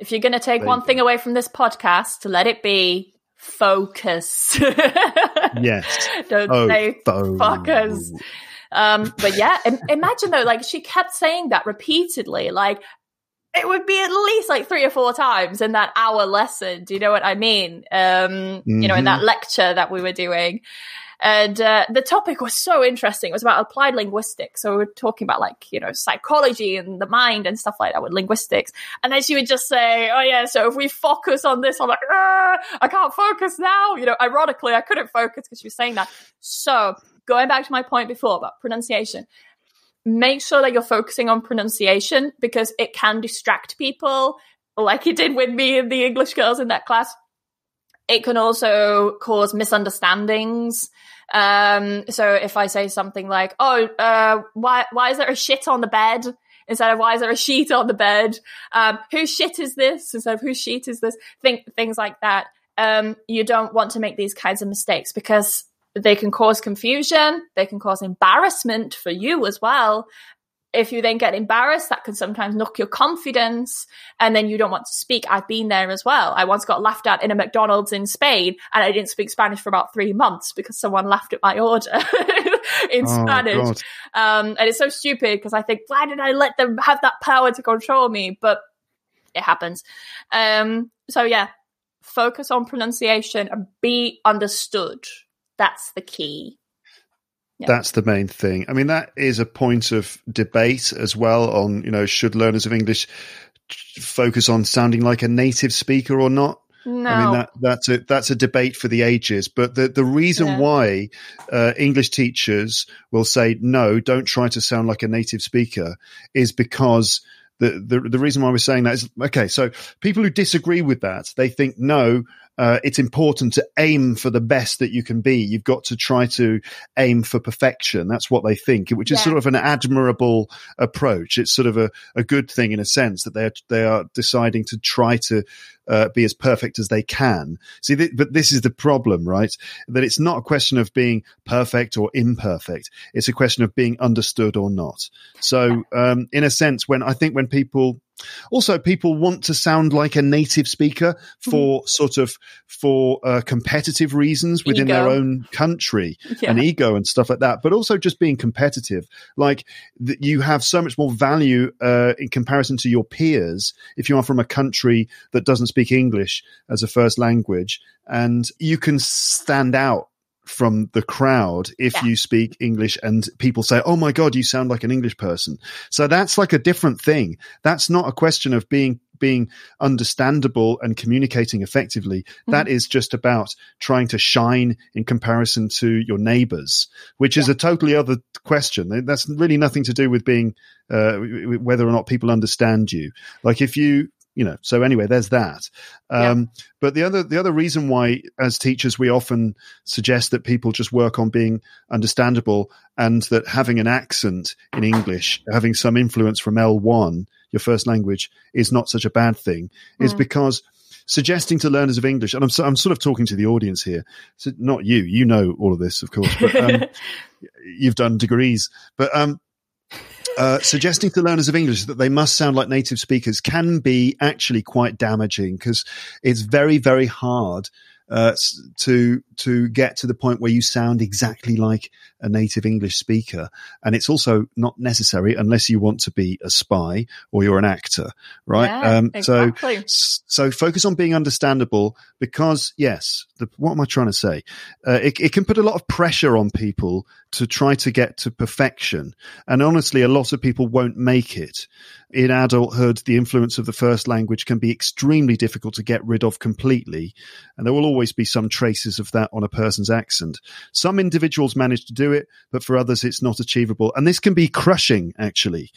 If you're going to take There one thing away from this podcast, let it be focus. Yes. Don't Oh, say fo. fuckers. Um, but yeah, im- imagine though, like she kept saying that repeatedly, like it would be at least like three or four times in that hour lesson. Do you know what I mean? Um, you know, in that lecture that we were doing. And uh, the topic was so interesting. It was about applied linguistics. So we were talking about like, you know, psychology and the mind and stuff like that with linguistics. And then she would just say, oh yeah, so if we focus on this, I'm like, "Ah, I can't focus now. You know, ironically, I couldn't focus because she was saying that. So going back to my point before about pronunciation, make sure that you're focusing on pronunciation because it can distract people like it did with me and the English girls in that class. It can also cause misunderstandings. Um, so if I say something like, "Oh, uh, why why is there a shit on the bed?" instead of "Why is there a sheet on the bed?" Um, whose shit is this? Instead of "Whose sheet is this?" Think things like that. Um, you don't want to make these kinds of mistakes because they can cause confusion. They can cause embarrassment for you as well. If you then get embarrassed, that can sometimes knock your confidence and then you don't want to speak. I've been there as well. I once got laughed at in a McDonald's in Spain and I didn't speak Spanish for about three months because someone laughed at my order in Oh, Spanish. Um, and it's so stupid because I think, why did I let them have that power to control me? But it happens. Um, so yeah, focus on pronunciation and be understood. That's the key. Yeah. That's the main thing. I mean, that is a point of debate as well on, you know, should learners of English focus on sounding like a native speaker or not? No. I mean that that's a that's a debate for the ages. But the the reason Yeah. why uh, English teachers will say no, don't try to sound like a native speaker, is because the the the reason why we're saying that is okay. So people who disagree with that, they think no. Uh, it's important to aim for the best that you can be. You've got to try to aim for perfection. That's what they think, which is Yeah. sort of an admirable approach. It's sort of a, a good thing in a sense that they are, they are deciding to try to uh, be as perfect as they can. See, th- but this is the problem, right? That it's not a question of being perfect or imperfect. It's a question of being understood or not. So, um, in a sense, when I think when people also people want to sound like a native speaker for sort of for uh, competitive reasons within their own country Yeah. and ego and stuff like that but also just being competitive. Like th- you have so much more value uh, in comparison to your peers if you are from a country that doesn't speak english as a first language and you can stand out from the crowd if Yeah. you speak English and people say, Oh my God, you sound like an English person. So that's like a different thing. That's not a question of being, being understandable and communicating effectively. That is just about trying to shine in comparison to your neighbors, which is a totally other question. That's really nothing to do with being, uh, whether or not people understand you. Like if you, you know, so anyway, there's that. Um, but the other, the other reason why as teachers, we often suggest that people just work on being understandable and that having an accent in English, having some influence from L1, your first language, is not such a bad thing, is because suggesting to learners of English, and I'm, so, I'm sort of talking to the audience here, so not you, you know all of this, of course, but um, you've done degrees, but um, uh, suggesting to learners of English that they must sound like native speakers can be actually quite damaging because it's very, very hard uh, to to get to the point where you sound exactly like a native English speaker. And it's also not necessary unless you want to be a spy or you're an actor, right? Yeah, so exactly. s- so focus on being understandable because yes, the, what am I trying to say? Uh, it, it can put a lot of pressure on people to try to get to perfection. And honestly, a lot of people won't make it. In adulthood, the influence of the first language can be extremely difficult to get rid of completely. And there will always be some traces of that on a person's accent. Some individuals manage to do it, but for others, it's not achievable. And this can be crushing, actually.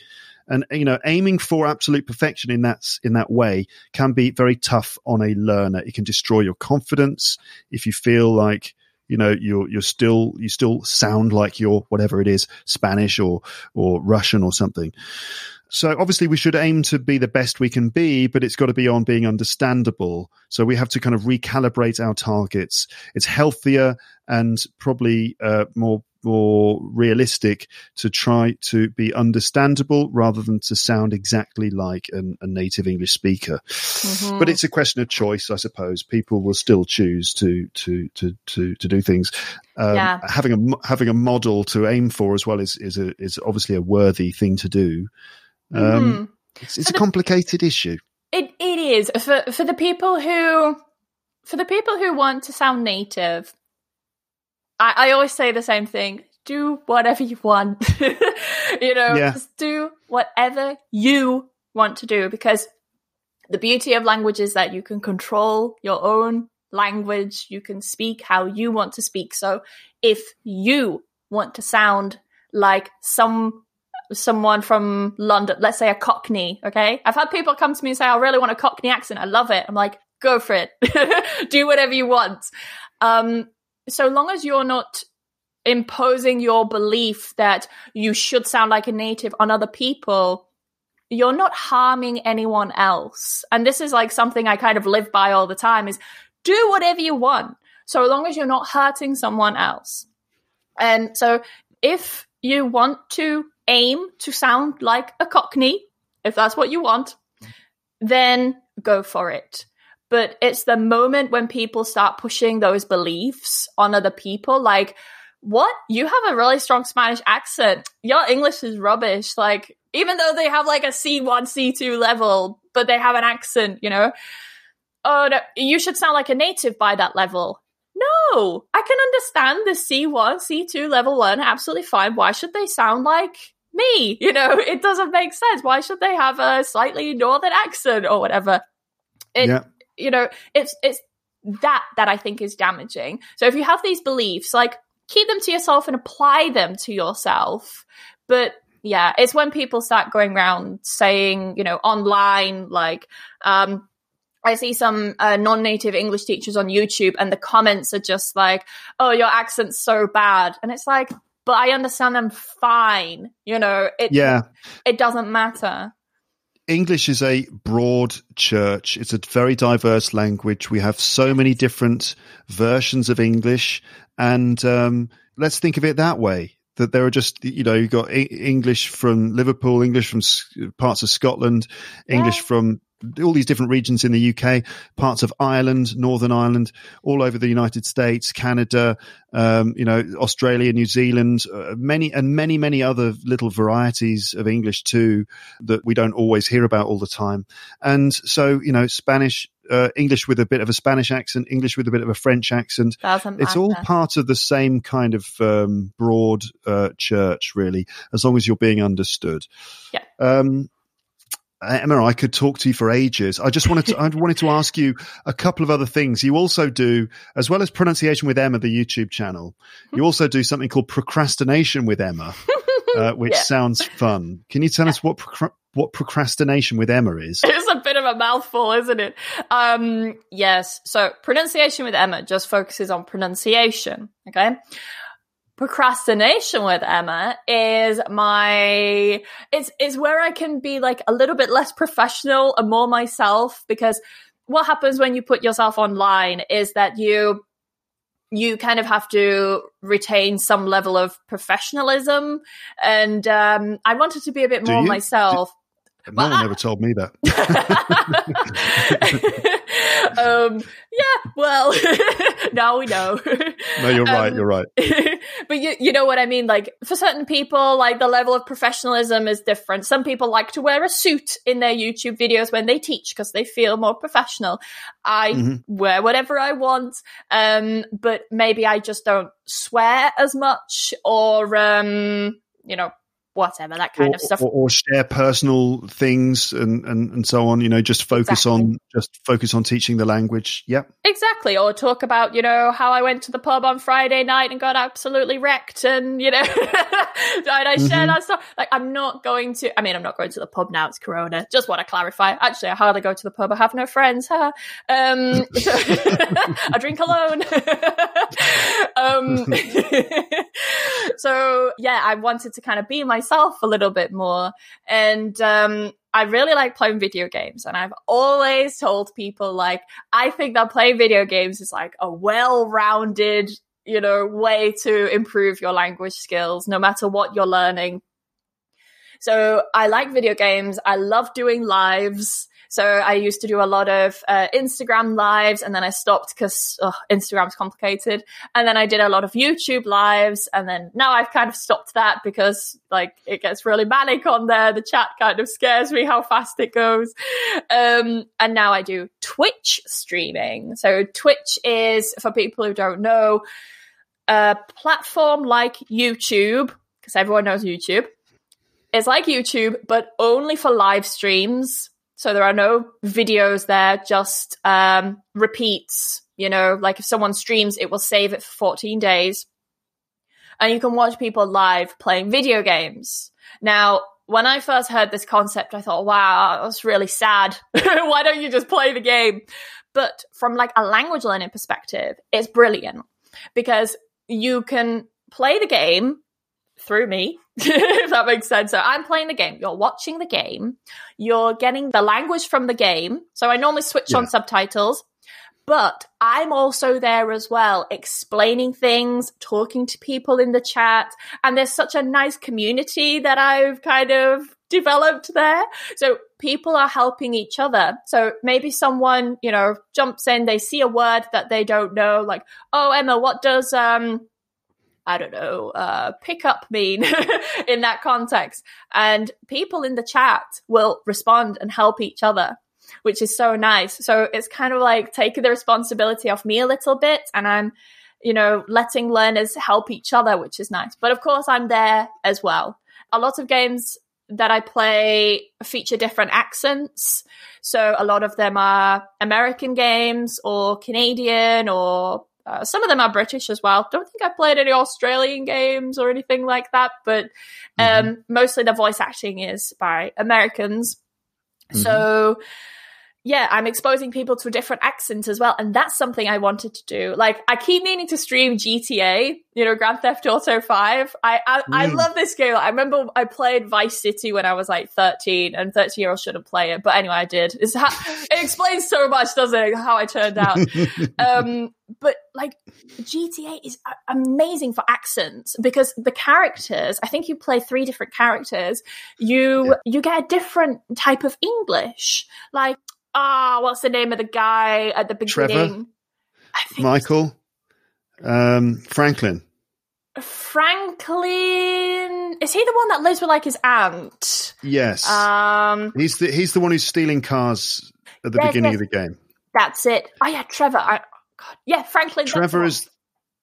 And, you know, aiming for absolute perfection in that, in that way can be very tough on a learner. It can destroy your confidence if you feel like, you know, you're, you're still, you still sound like you're whatever it is, Spanish or, or Russian or something. So obviously we should aim to be the best we can be, but it's got to be on being understandable. So we have to kind of recalibrate our targets. It's healthier and probably uh, more more realistic to try to be understandable rather than to sound exactly like an, a native English speaker. Mhm. But it's a question of choice, I suppose. People will still choose to to to to, to do things. Um, Yeah. Having a having a model to aim for as well is is a, is obviously a worthy thing to do. Um, Mhm. It's, it's a the- complicated issue. It it is for for the people who for the people who want to sound native. I, I always say the same thing: do whatever you want. you know, Yeah. just do whatever you want to do because the beauty of language is that you can control your own language. You can speak how you want to speak. So if you want to sound like some someone from London, let's say a Cockney, okay? I've had people come to me and say, I really want a Cockney accent. I love it. I'm like, go for it. Do whatever you want. Um, so long as you're not imposing your belief that you should sound like a native on other people, you're not harming anyone else. And this is like something I kind of live by all the time is do whatever you want. So long as you're not hurting someone else. And so if you want to aim to sound like a cockney, if that's what you want, then go for it. But it's the moment when people start pushing those beliefs on other people, like, what? You have a really strong Spanish accent. Your English is rubbish. Like, even though they have like a C1, C2 level, but they have an accent, you know? Oh, no, you should sound like a native by that level. No, I can understand the C1, C2 level one absolutely fine. Why should they sound like me? You know, it doesn't make sense. Why should they have a slightly northern accent or whatever? It, Yeah. you know, it's it's that that I think is damaging. So if you have these beliefs, like keep them to yourself and apply them to yourself. But yeah, it's when people start going around saying, you know, online, like, um, I see some uh, non-native English teachers on YouTube, and the comments are just like, "Oh, your accent's so bad," and it's like, "But I understand them fine." You know, it Yeah. it doesn't matter. English is a broad church. It's a very diverse language. We have so many different versions of English. And um, let's think of it that way that there are just, you know, you've got English from Liverpool, English from parts of Scotland, English Yeah. from all these different regions in the UK, parts of Ireland, Northern Ireland, all over the United States, Canada, um, you know, Australia, New Zealand, uh, many and many, many other little varieties of English too that we don't always hear about all the time. And so, you know, Spanish, uh, English with a bit of a Spanish accent, English with a bit of a French accent. It's all part of the same kind of um, broad uh, church, really, as long as you're being understood. Yeah. Um, Emma, I could talk to you for ages. I just wanted to, I wanted to ask you a couple of other things. You also do, as well as pronunciation with Emma, the YouTube channel, you also do something called procrastination with Emma, uh, which Yeah. sounds fun. Can you tell us what procra- what procrastination with Emma is? It's a bit of a mouthful, isn't it? Um, yes. So pronunciation with Emma just focuses on pronunciation. Okay. Procrastination with Emma is my, it's, is where I can be like a little bit less professional and more myself because what happens when you put yourself online is that you, you kind of have to retain some level of professionalism. And, um, I wanted to be a bit Do more you? myself. No Well, one I- ever told me that. um, yeah, well, now we know. No, you're right. Um, You're right. but you, you know what I mean? Like for certain people, like the level of professionalism is different. Some people like to wear a suit in their YouTube videos when they teach because they feel more professional. I Mhm. wear whatever I want. Um, but maybe I just don't swear as much or, um, you know, whatever, that kind or, of stuff. or, or share personal things and, and, and so on. You know, just focus Exactly. on just focus on teaching the language. Yep. Exactly. Or talk about, you know, how I went to the pub on Friday night and got absolutely wrecked and, you know, and I share Mhm. that stuff. Like, I'm not going to, I mean, I'm not going to the pub now. It's Corona. Just want to clarify. Actually, I hardly go to the pub. I have no friends. Huh? Um, so- I drink alone. um, so yeah, I wanted to kind of be myself a little bit more. And, um, I really like playing video games and I've always told people like, I think that playing video games is like a well-rounded, you know, way to improve your language skills, no matter what you're learning. So I like video games. I love doing lives. So I used to do a lot of uh, Instagram lives and then I stopped because Instagram's complicated. And then I did a lot of YouTube lives. And then now I've kind of stopped that because like it gets really manic on there. The chat kind of scares me how fast it goes. Um, and now I do Twitch streaming. So Twitch is, for people who don't know, a platform like YouTube, because everyone knows YouTube. It's like YouTube, but only for live streams. So there are no videos there, just um, repeats. You know, like if someone streams, it will save it for 14 days. And you can watch people live playing video games. Now, when I first heard this concept, I thought, wow, that's really sad. Why don't you just play the game? But from like a language learning perspective, it's brilliant because you can play the game through me, if that makes sense. So I'm playing the game, you're watching the game, you're getting the language from the game. So I normally switch Yeah. on subtitles, but I'm also there as well, explaining things, talking to people in the chat. And there's such a nice community that I've kind of developed there. So people are helping each other. So maybe someone, you know, jumps in, they see a word that they don't know, like, oh, Emma, what does, um, I don't know, uh, pick up mean in that context. And people in the chat will respond and help each other, which is so nice. So it's kind of like taking the responsibility off me a little bit and I'm, you know, letting learners help each other, which is nice. But of course, I'm there as well. A lot of games that I play feature different accents. So a lot of them are American games or Canadian or uh, some of them are British as well. Don't think I've played any Australian games or anything like that, but um, mostly the voice acting is by Americans. So, yeah, I'm exposing people to a different accent as well. And that's something I wanted to do. Like, I keep meaning to stream GTA, you know, Grand Theft Auto 5. I, I, I Mm. love this game. I remember I played Vice City when I was like 13 and 13 year olds shouldn't play it. But anyway, I did. It explains so much, doesn't it? How I turned out. um, but like GTA is a- amazing for accents because the characters, I think you play three different characters. You, you get a different type of English. Like, ah, what's the name of the guy at the Trevor? beginning? I think Michael, um, Franklin. Franklin. Is he the one that lives with like his aunt? Yes, Um, he's the he's the one who's stealing cars at the Yes, beginning yes. of the game. that's it. Oh yeah, Trevor. I, God. Yeah, Franklin. Trevor is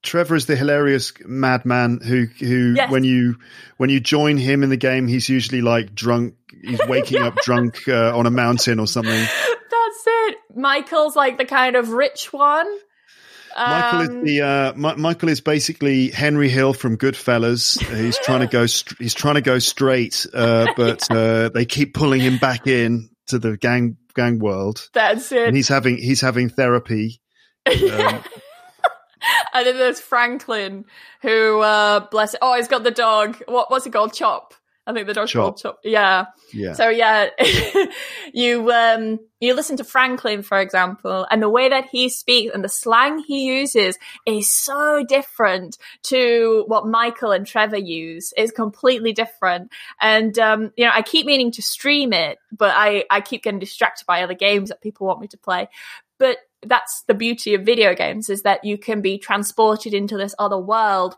Trevor is the hilarious madman who who Yes. when you when you join him in the game, he's usually like drunk. He's waking up drunk uh, on a mountain or something. That's it. Michael's like the kind of rich one. Michael Um, is the uh, Mi- Michael is basically Henry Hill from Goodfellas. He's trying to go str- he's trying to go straight, uh, but uh, they keep pulling him back in to the gang gang world, That's it. and he's having he's having therapy. Yeah. and then there's Franklin, who, uh, bless it. Oh, he's got the dog. What, what's he called? Chop. I think the dog's called Chop. Yeah. Yeah, So yeah, you um you listen to Franklin, for example, and the way that he speaks and the slang he uses is so different to what Michael and Trevor use. It's completely different. And um, you know, I keep meaning to stream it, but I I keep getting distracted by other games that people want me to play. but that's the beauty of video games is that you can be transported into this other world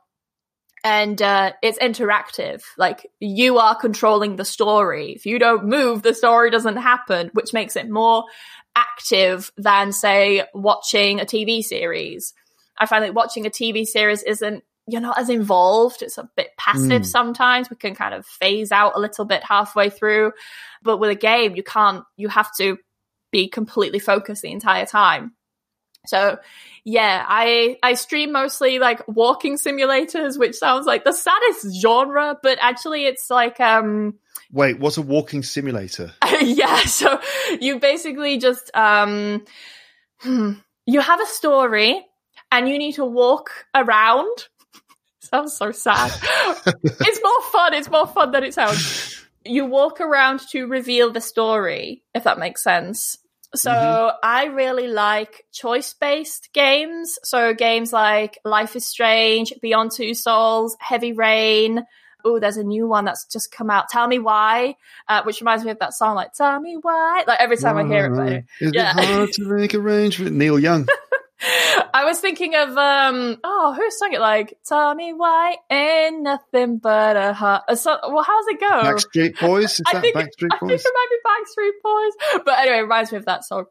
and uh, it's interactive. Like you are controlling the story. If you don't move, the story doesn't happen, which makes it more active than, say, watching a TV series. I find that watching a TV series isn't you're not as involved. It's a bit passive mm. sometimes. We can kind of phase out a little bit halfway through. But with a game, you can't, you have to be completely focused the entire time. So yeah, I I stream mostly like walking simulators, which sounds like the saddest genre, but actually it's like um Wait, what's a walking simulator? yeah, so you basically just um hmm, you have a story and you need to walk around. sounds so sad. it's more fun, it's more fun than it sounds. You walk around to reveal the story, if that makes sense. So mm-hmm. I really like choice based games. So games like Life is Strange, Beyond Two Souls, Heavy Rain. Oh, there's a new one that's just come out. Tell me why, uh, which reminds me of that song, like "Tell me why." Like every time? I hear it, but, is yeah. it hard to make arrangements? Neil Young. I was thinking of um oh who sang it like me why ain't nothing but a heart. So, well, how's it go? Backstreet Boys. Is I think, Backstreet Boys? I think it might be Backstreet Boys. But anyway, it reminds me of that song.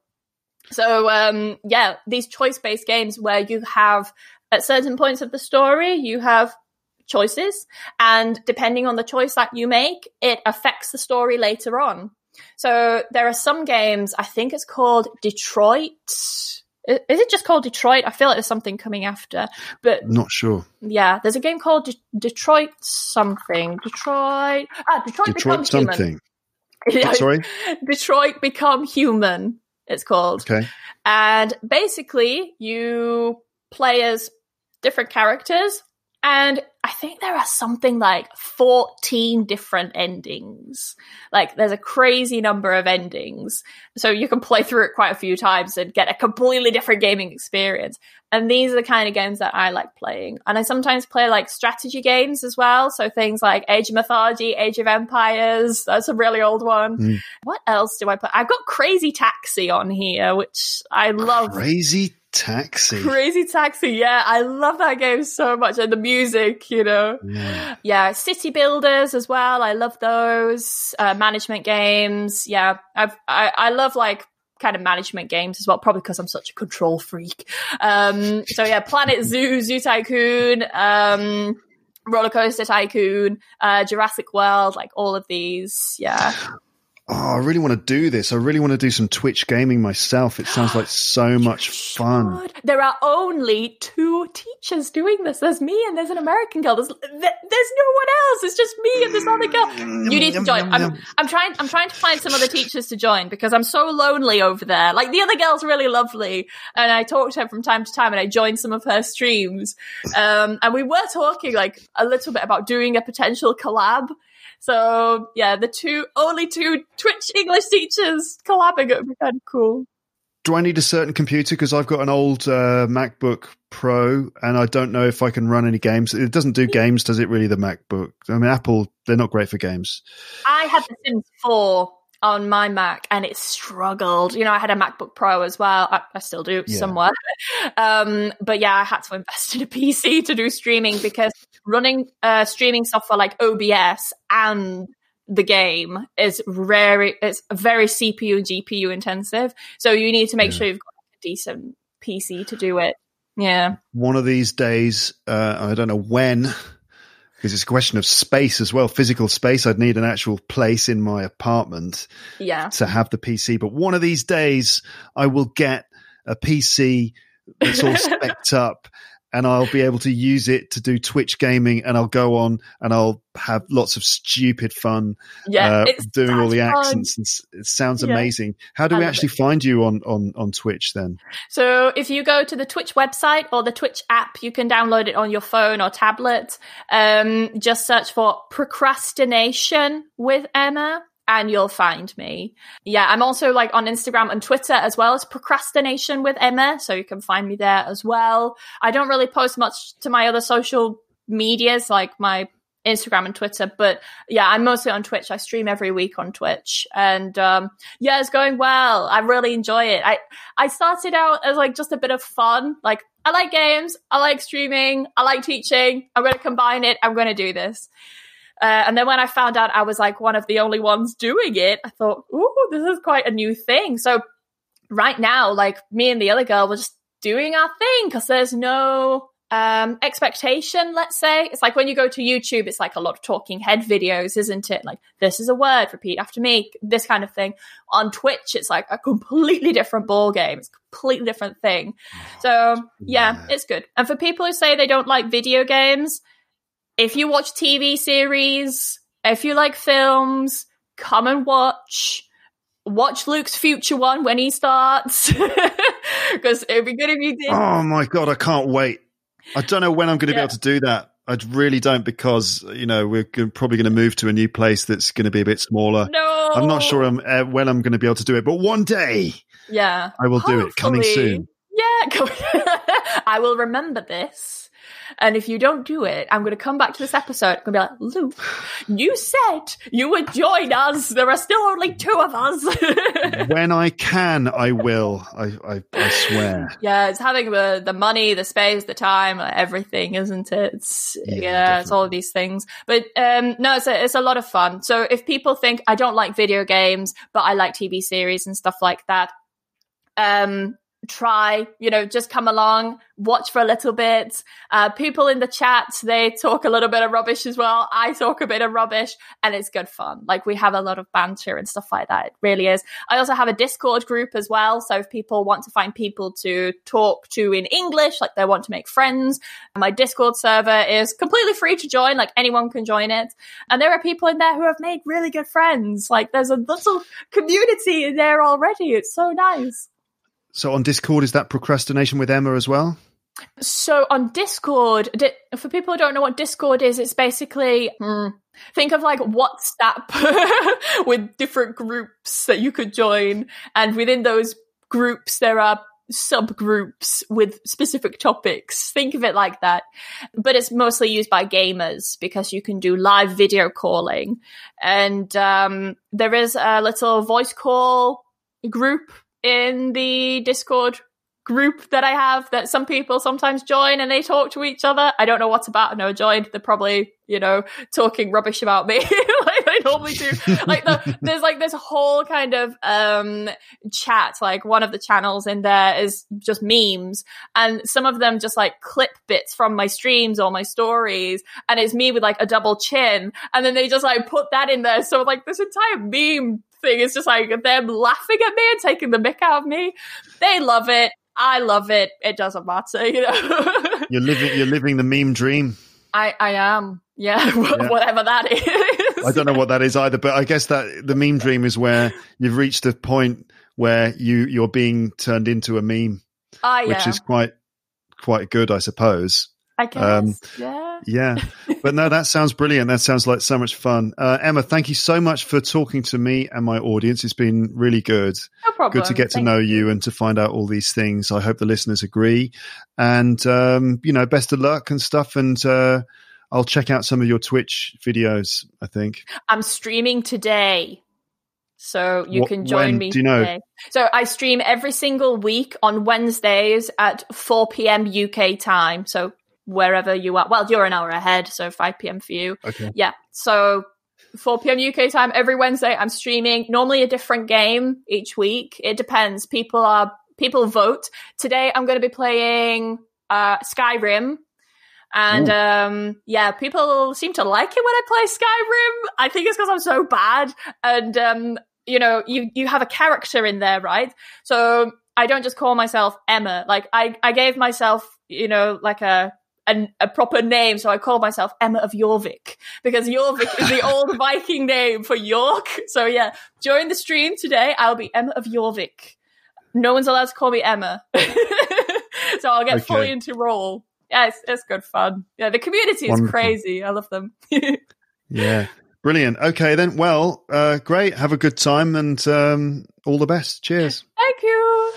So um yeah, these choice based games where you have at certain points of the story you have choices, and depending on the choice that you make, it affects the story later on. So there are some games. I think it's called Detroit is it just called Detroit? I feel like there's something coming after, but not sure. Yeah, there's a game called De- Detroit something. Detroit. Ah, Detroit, Detroit something. Human. Sorry, Detroit Become Human. It's called. Okay. And basically, you play as different characters and I think there are something like 14 different endings. Like there's a crazy number of endings. So you can play through it quite a few times and get a completely different gaming experience. And these are the kind of games that I like playing. And I sometimes play like strategy games as well. So things like Age of Mythology, Age of Empires. That's a really old one. Mm. What else do I play? I've got Crazy Taxi on here, which I love. Crazy Taxi. Crazy Taxi, yeah. I love that game so much. And the music, you know. Yeah. yeah. City Builders as well. I love those. Uh, management games. Yeah. I've, I, I love like kind of management games as well, probably because I'm such a control freak. Um, so yeah, Planet Zoo, Zoo Tycoon, um, Roller Coaster Tycoon, uh, Jurassic World, like all of these. Yeah oh, I really want to do this. I really want to do some Twitch gaming myself. It sounds like so much fun. There are only two teachers doing this. There's me and there's an American girl. There's, there's no one else. It's just me and this other girl. You need to join. I'm, I'm trying. I'm trying to find some other teachers to join because I'm so lonely over there. Like the other girl's really lovely, and I talk to her from time to time, and I join some of her streams. Um, and we were talking like a little bit about doing a potential collab so yeah, the two only two Twitch English teachers collabing it would be kind of cool. Do I need a certain computer? Because I've got an old uh, MacBook Pro, and I don't know if I can run any games. It doesn't do games, does it? Really, the MacBook. I mean, Apple they're not great for games. I had the Sims Four on my Mac and it struggled. You know, I had a MacBook Pro as well. I, I still do yeah. somewhere. Um, but yeah, I had to invest in a PC to do streaming because running uh, streaming software like OBS and the game is very, it's very CPU and GPU intensive. So you need to make yeah. sure you've got a decent PC to do it. Yeah. One of these days, uh, I don't know when, because it's a question of space as well, physical space. I'd need an actual place in my apartment yeah. to have the PC. But one of these days, I will get a PC that's all specced up and I'll be able to use it to do Twitch gaming and I'll go on and I'll have lots of stupid fun yeah, uh, doing all the accents and it sounds yeah. amazing. How do I we actually it. find you on, on, on Twitch then? So if you go to the Twitch website or the Twitch app, you can download it on your phone or tablet. Um, just search for procrastination with Emma and you'll find me. Yeah, I'm also like on Instagram and Twitter as well as procrastination with Emma, so you can find me there as well. I don't really post much to my other social medias like my Instagram and Twitter. But yeah, I'm mostly on Twitch. I stream every week on Twitch, and um, yeah, it's going well. I really enjoy it. I I started out as like just a bit of fun. Like I like games, I like streaming, I like teaching. I'm going to combine it. I'm going to do this. Uh, and then when I found out I was like one of the only ones doing it, I thought, ooh, this is quite a new thing. So right now, like me and the other girl were just doing our thing because there's no um, expectation, let's say. It's like when you go to YouTube, it's like a lot of talking head videos, isn't it? Like, this is a word, repeat after me, this kind of thing. On Twitch, it's like a completely different ball game. It's a completely different thing. So, yeah, it's good. And for people who say they don't like video games, if you watch TV series, if you like films, come and watch. Watch Luke's future one when he starts. Because it'd be good if you did. Oh my god, I can't wait. I don't know when I'm going to yeah. be able to do that. I really don't because you know we're probably going to move to a new place that's going to be a bit smaller. No, I'm not sure I'm, uh, when I'm going to be able to do it, but one day, yeah, I will Hopefully. do it. Coming soon. Yeah, I will remember this. And if you don't do it, I'm going to come back to this episode. To be like, Luke, you said you would join us. There are still only two of us. when I can, I will. I, I, I, swear. Yeah, it's having the, the money, the space, the time, everything, isn't it? It's, yeah, yeah it's all of these things. But um, no, it's a, it's a lot of fun. So if people think I don't like video games, but I like TV series and stuff like that, um, try, you know, just come along, watch for a little bit. Uh, people in the chat, they talk a little bit of rubbish as well. I talk a bit of rubbish and it's good fun. Like we have a lot of banter and stuff like that. It really is. I also have a Discord group as well. So if people want to find people to talk to in English, like they want to make friends, my Discord server is completely free to join. Like anyone can join it. And there are people in there who have made really good friends. Like there's a little community in there already. It's so nice. So on Discord, is that procrastination with Emma as well? So on Discord, for people who don't know what Discord is, it's basically hmm, think of like WhatsApp with different groups that you could join, and within those groups there are subgroups with specific topics. Think of it like that. But it's mostly used by gamers because you can do live video calling, and um, there is a little voice call group in the Discord group that I have that some people sometimes join and they talk to each other. I don't know what's about. I know joined. They're probably, you know, talking rubbish about me like they normally do. like the, there's like this whole kind of um chat. Like one of the channels in there is just memes and some of them just like clip bits from my streams or my stories and it's me with like a double chin and then they just like put that in there. So like this entire meme thing is just like them laughing at me and taking the mick out of me. They love it. I love it. It doesn't matter, you know. you're living you're living the meme dream. I, I am. Yeah, yeah, whatever that is. I don't know what that is either, but I guess that the meme dream is where you've reached a point where you you're being turned into a meme, I which is quite quite good, I suppose. I guess. Um, yeah. Yeah. But no, that sounds brilliant. That sounds like so much fun. Uh, Emma, thank you so much for talking to me and my audience. It's been really good. No problem. Good to get thank to know you. you and to find out all these things. I hope the listeners agree. And, um, you know, best of luck and stuff. And, uh, I'll check out some of your Twitch videos, I think. I'm streaming today. So you what, can join when, me. Do you know? Today. So I stream every single week on Wednesdays at 4 p.m. UK time. So wherever you are. Well, you're an hour ahead, so 5 p.m. for you. Okay. Yeah. So 4 p.m. UK time every Wednesday. I'm streaming normally a different game each week. It depends. People are people vote. Today I'm going to be playing uh, Skyrim. And um, yeah, people seem to like it when I play Skyrim. I think it's because I'm so bad. And um, you know, you you have a character in there, right? So I don't just call myself Emma. Like I I gave myself, you know, like a a, a, proper name, so I call myself Emma of Jorvik because Jorvik is the old Viking name for York. So yeah, during the stream today, I'll be Emma of Jorvik. No one's allowed to call me Emma, so I'll get okay. fully into role. Yeah, it's, it's good fun. Yeah, the community is Wonderful. crazy. I love them. yeah, brilliant. Okay, then. Well, uh, great. Have a good time and um, all the best. Cheers. Thank you.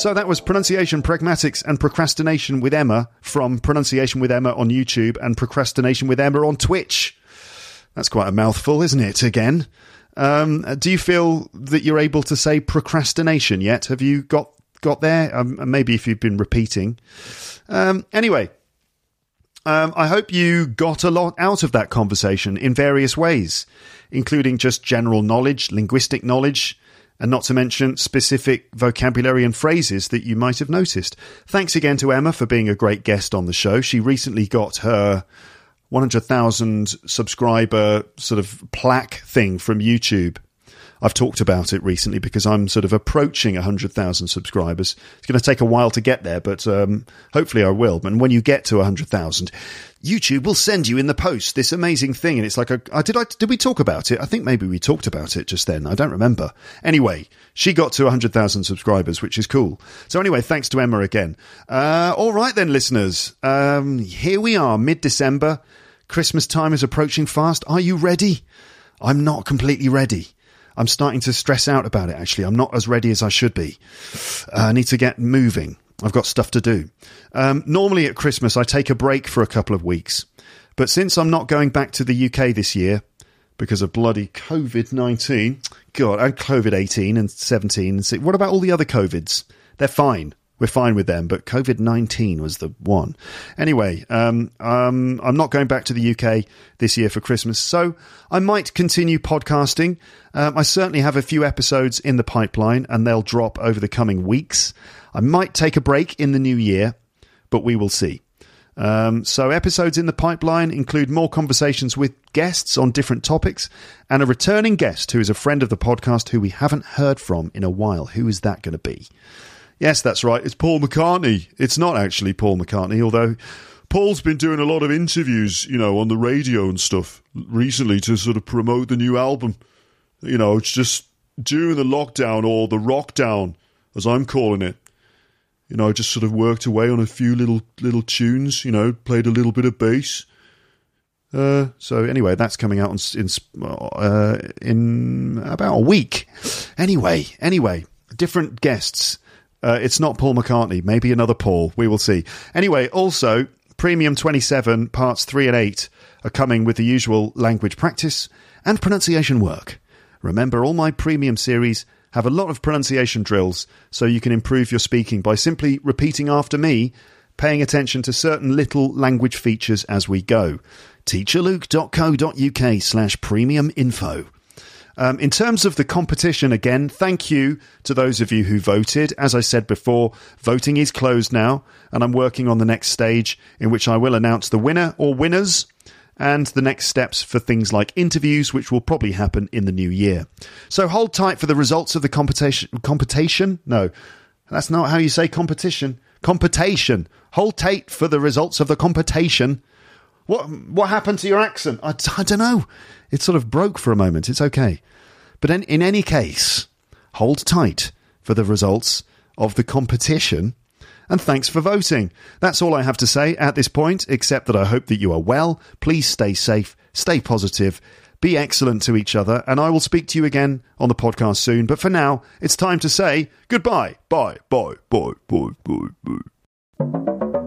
So that was Pronunciation, Pragmatics, and Procrastination with Emma from Pronunciation with Emma on YouTube and Procrastination with Emma on Twitch. That's quite a mouthful, isn't it? Again. Um, do you feel that you're able to say procrastination yet? Have you got got there? Um, maybe if you've been repeating. Um, anyway, um, I hope you got a lot out of that conversation in various ways, including just general knowledge, linguistic knowledge, and not to mention specific vocabulary and phrases that you might have noticed. Thanks again to Emma for being a great guest on the show. She recently got her 100,000 subscriber sort of plaque thing from YouTube. I've talked about it recently because I'm sort of approaching 100,000 subscribers. It's going to take a while to get there, but um, hopefully I will. And when you get to 100,000, YouTube will send you in the post this amazing thing. And it's like, a, uh, did I, did we talk about it? I think maybe we talked about it just then. I don't remember. Anyway, she got to 100,000 subscribers, which is cool. So anyway, thanks to Emma again. Uh, all right then, listeners. Um, here we are, mid-December. Christmas time is approaching fast. Are you ready? I'm not completely ready. I'm starting to stress out about it, actually. I'm not as ready as I should be. Uh, I need to get moving. I've got stuff to do. Um, normally at Christmas, I take a break for a couple of weeks. But since I'm not going back to the UK this year because of bloody COVID 19, God, and COVID 18 and 17, and what about all the other COVIDs? They're fine we're fine with them. But COVID 19 was the one. Anyway, um, um, I'm not going back to the UK this year for Christmas, so I might continue podcasting. Um, I certainly have a few episodes in the pipeline, and they'll drop over the coming weeks. I might take a break in the new year, but we will see. Um, so, episodes in the pipeline include more conversations with guests on different topics and a returning guest who is a friend of the podcast who we haven't heard from in a while. Who is that going to be? Yes, that's right. It's Paul McCartney. It's not actually Paul McCartney, although Paul's been doing a lot of interviews, you know, on the radio and stuff recently to sort of promote the new album. You know, it's just during the lockdown or the rockdown, as I'm calling it. You know, I just sort of worked away on a few little little tunes. You know, played a little bit of bass. Uh, so anyway, that's coming out in in, uh, in about a week. Anyway, anyway, different guests. Uh, it's not Paul McCartney. Maybe another Paul. We will see. Anyway, also, Premium 27 parts 3 and 8 are coming with the usual language practice and pronunciation work. Remember, all my premium series have a lot of pronunciation drills so you can improve your speaking by simply repeating after me, paying attention to certain little language features as we go. teacherluke.co.uk slash premium info. Um, in terms of the competition, again, thank you to those of you who voted. As I said before, voting is closed now, and I'm working on the next stage in which I will announce the winner or winners and the next steps for things like interviews, which will probably happen in the new year. So hold tight for the results of the competition. Competition? No, that's not how you say competition. Competition. Hold tight for the results of the competition. What what happened to your accent? I, I don't know. It sort of broke for a moment. It's okay. But in, in any case, hold tight for the results of the competition. And thanks for voting. That's all I have to say at this point, except that I hope that you are well. Please stay safe, stay positive, be excellent to each other, and I will speak to you again on the podcast soon. But for now, it's time to say goodbye. Bye, bye, bye, bye, bye, bye.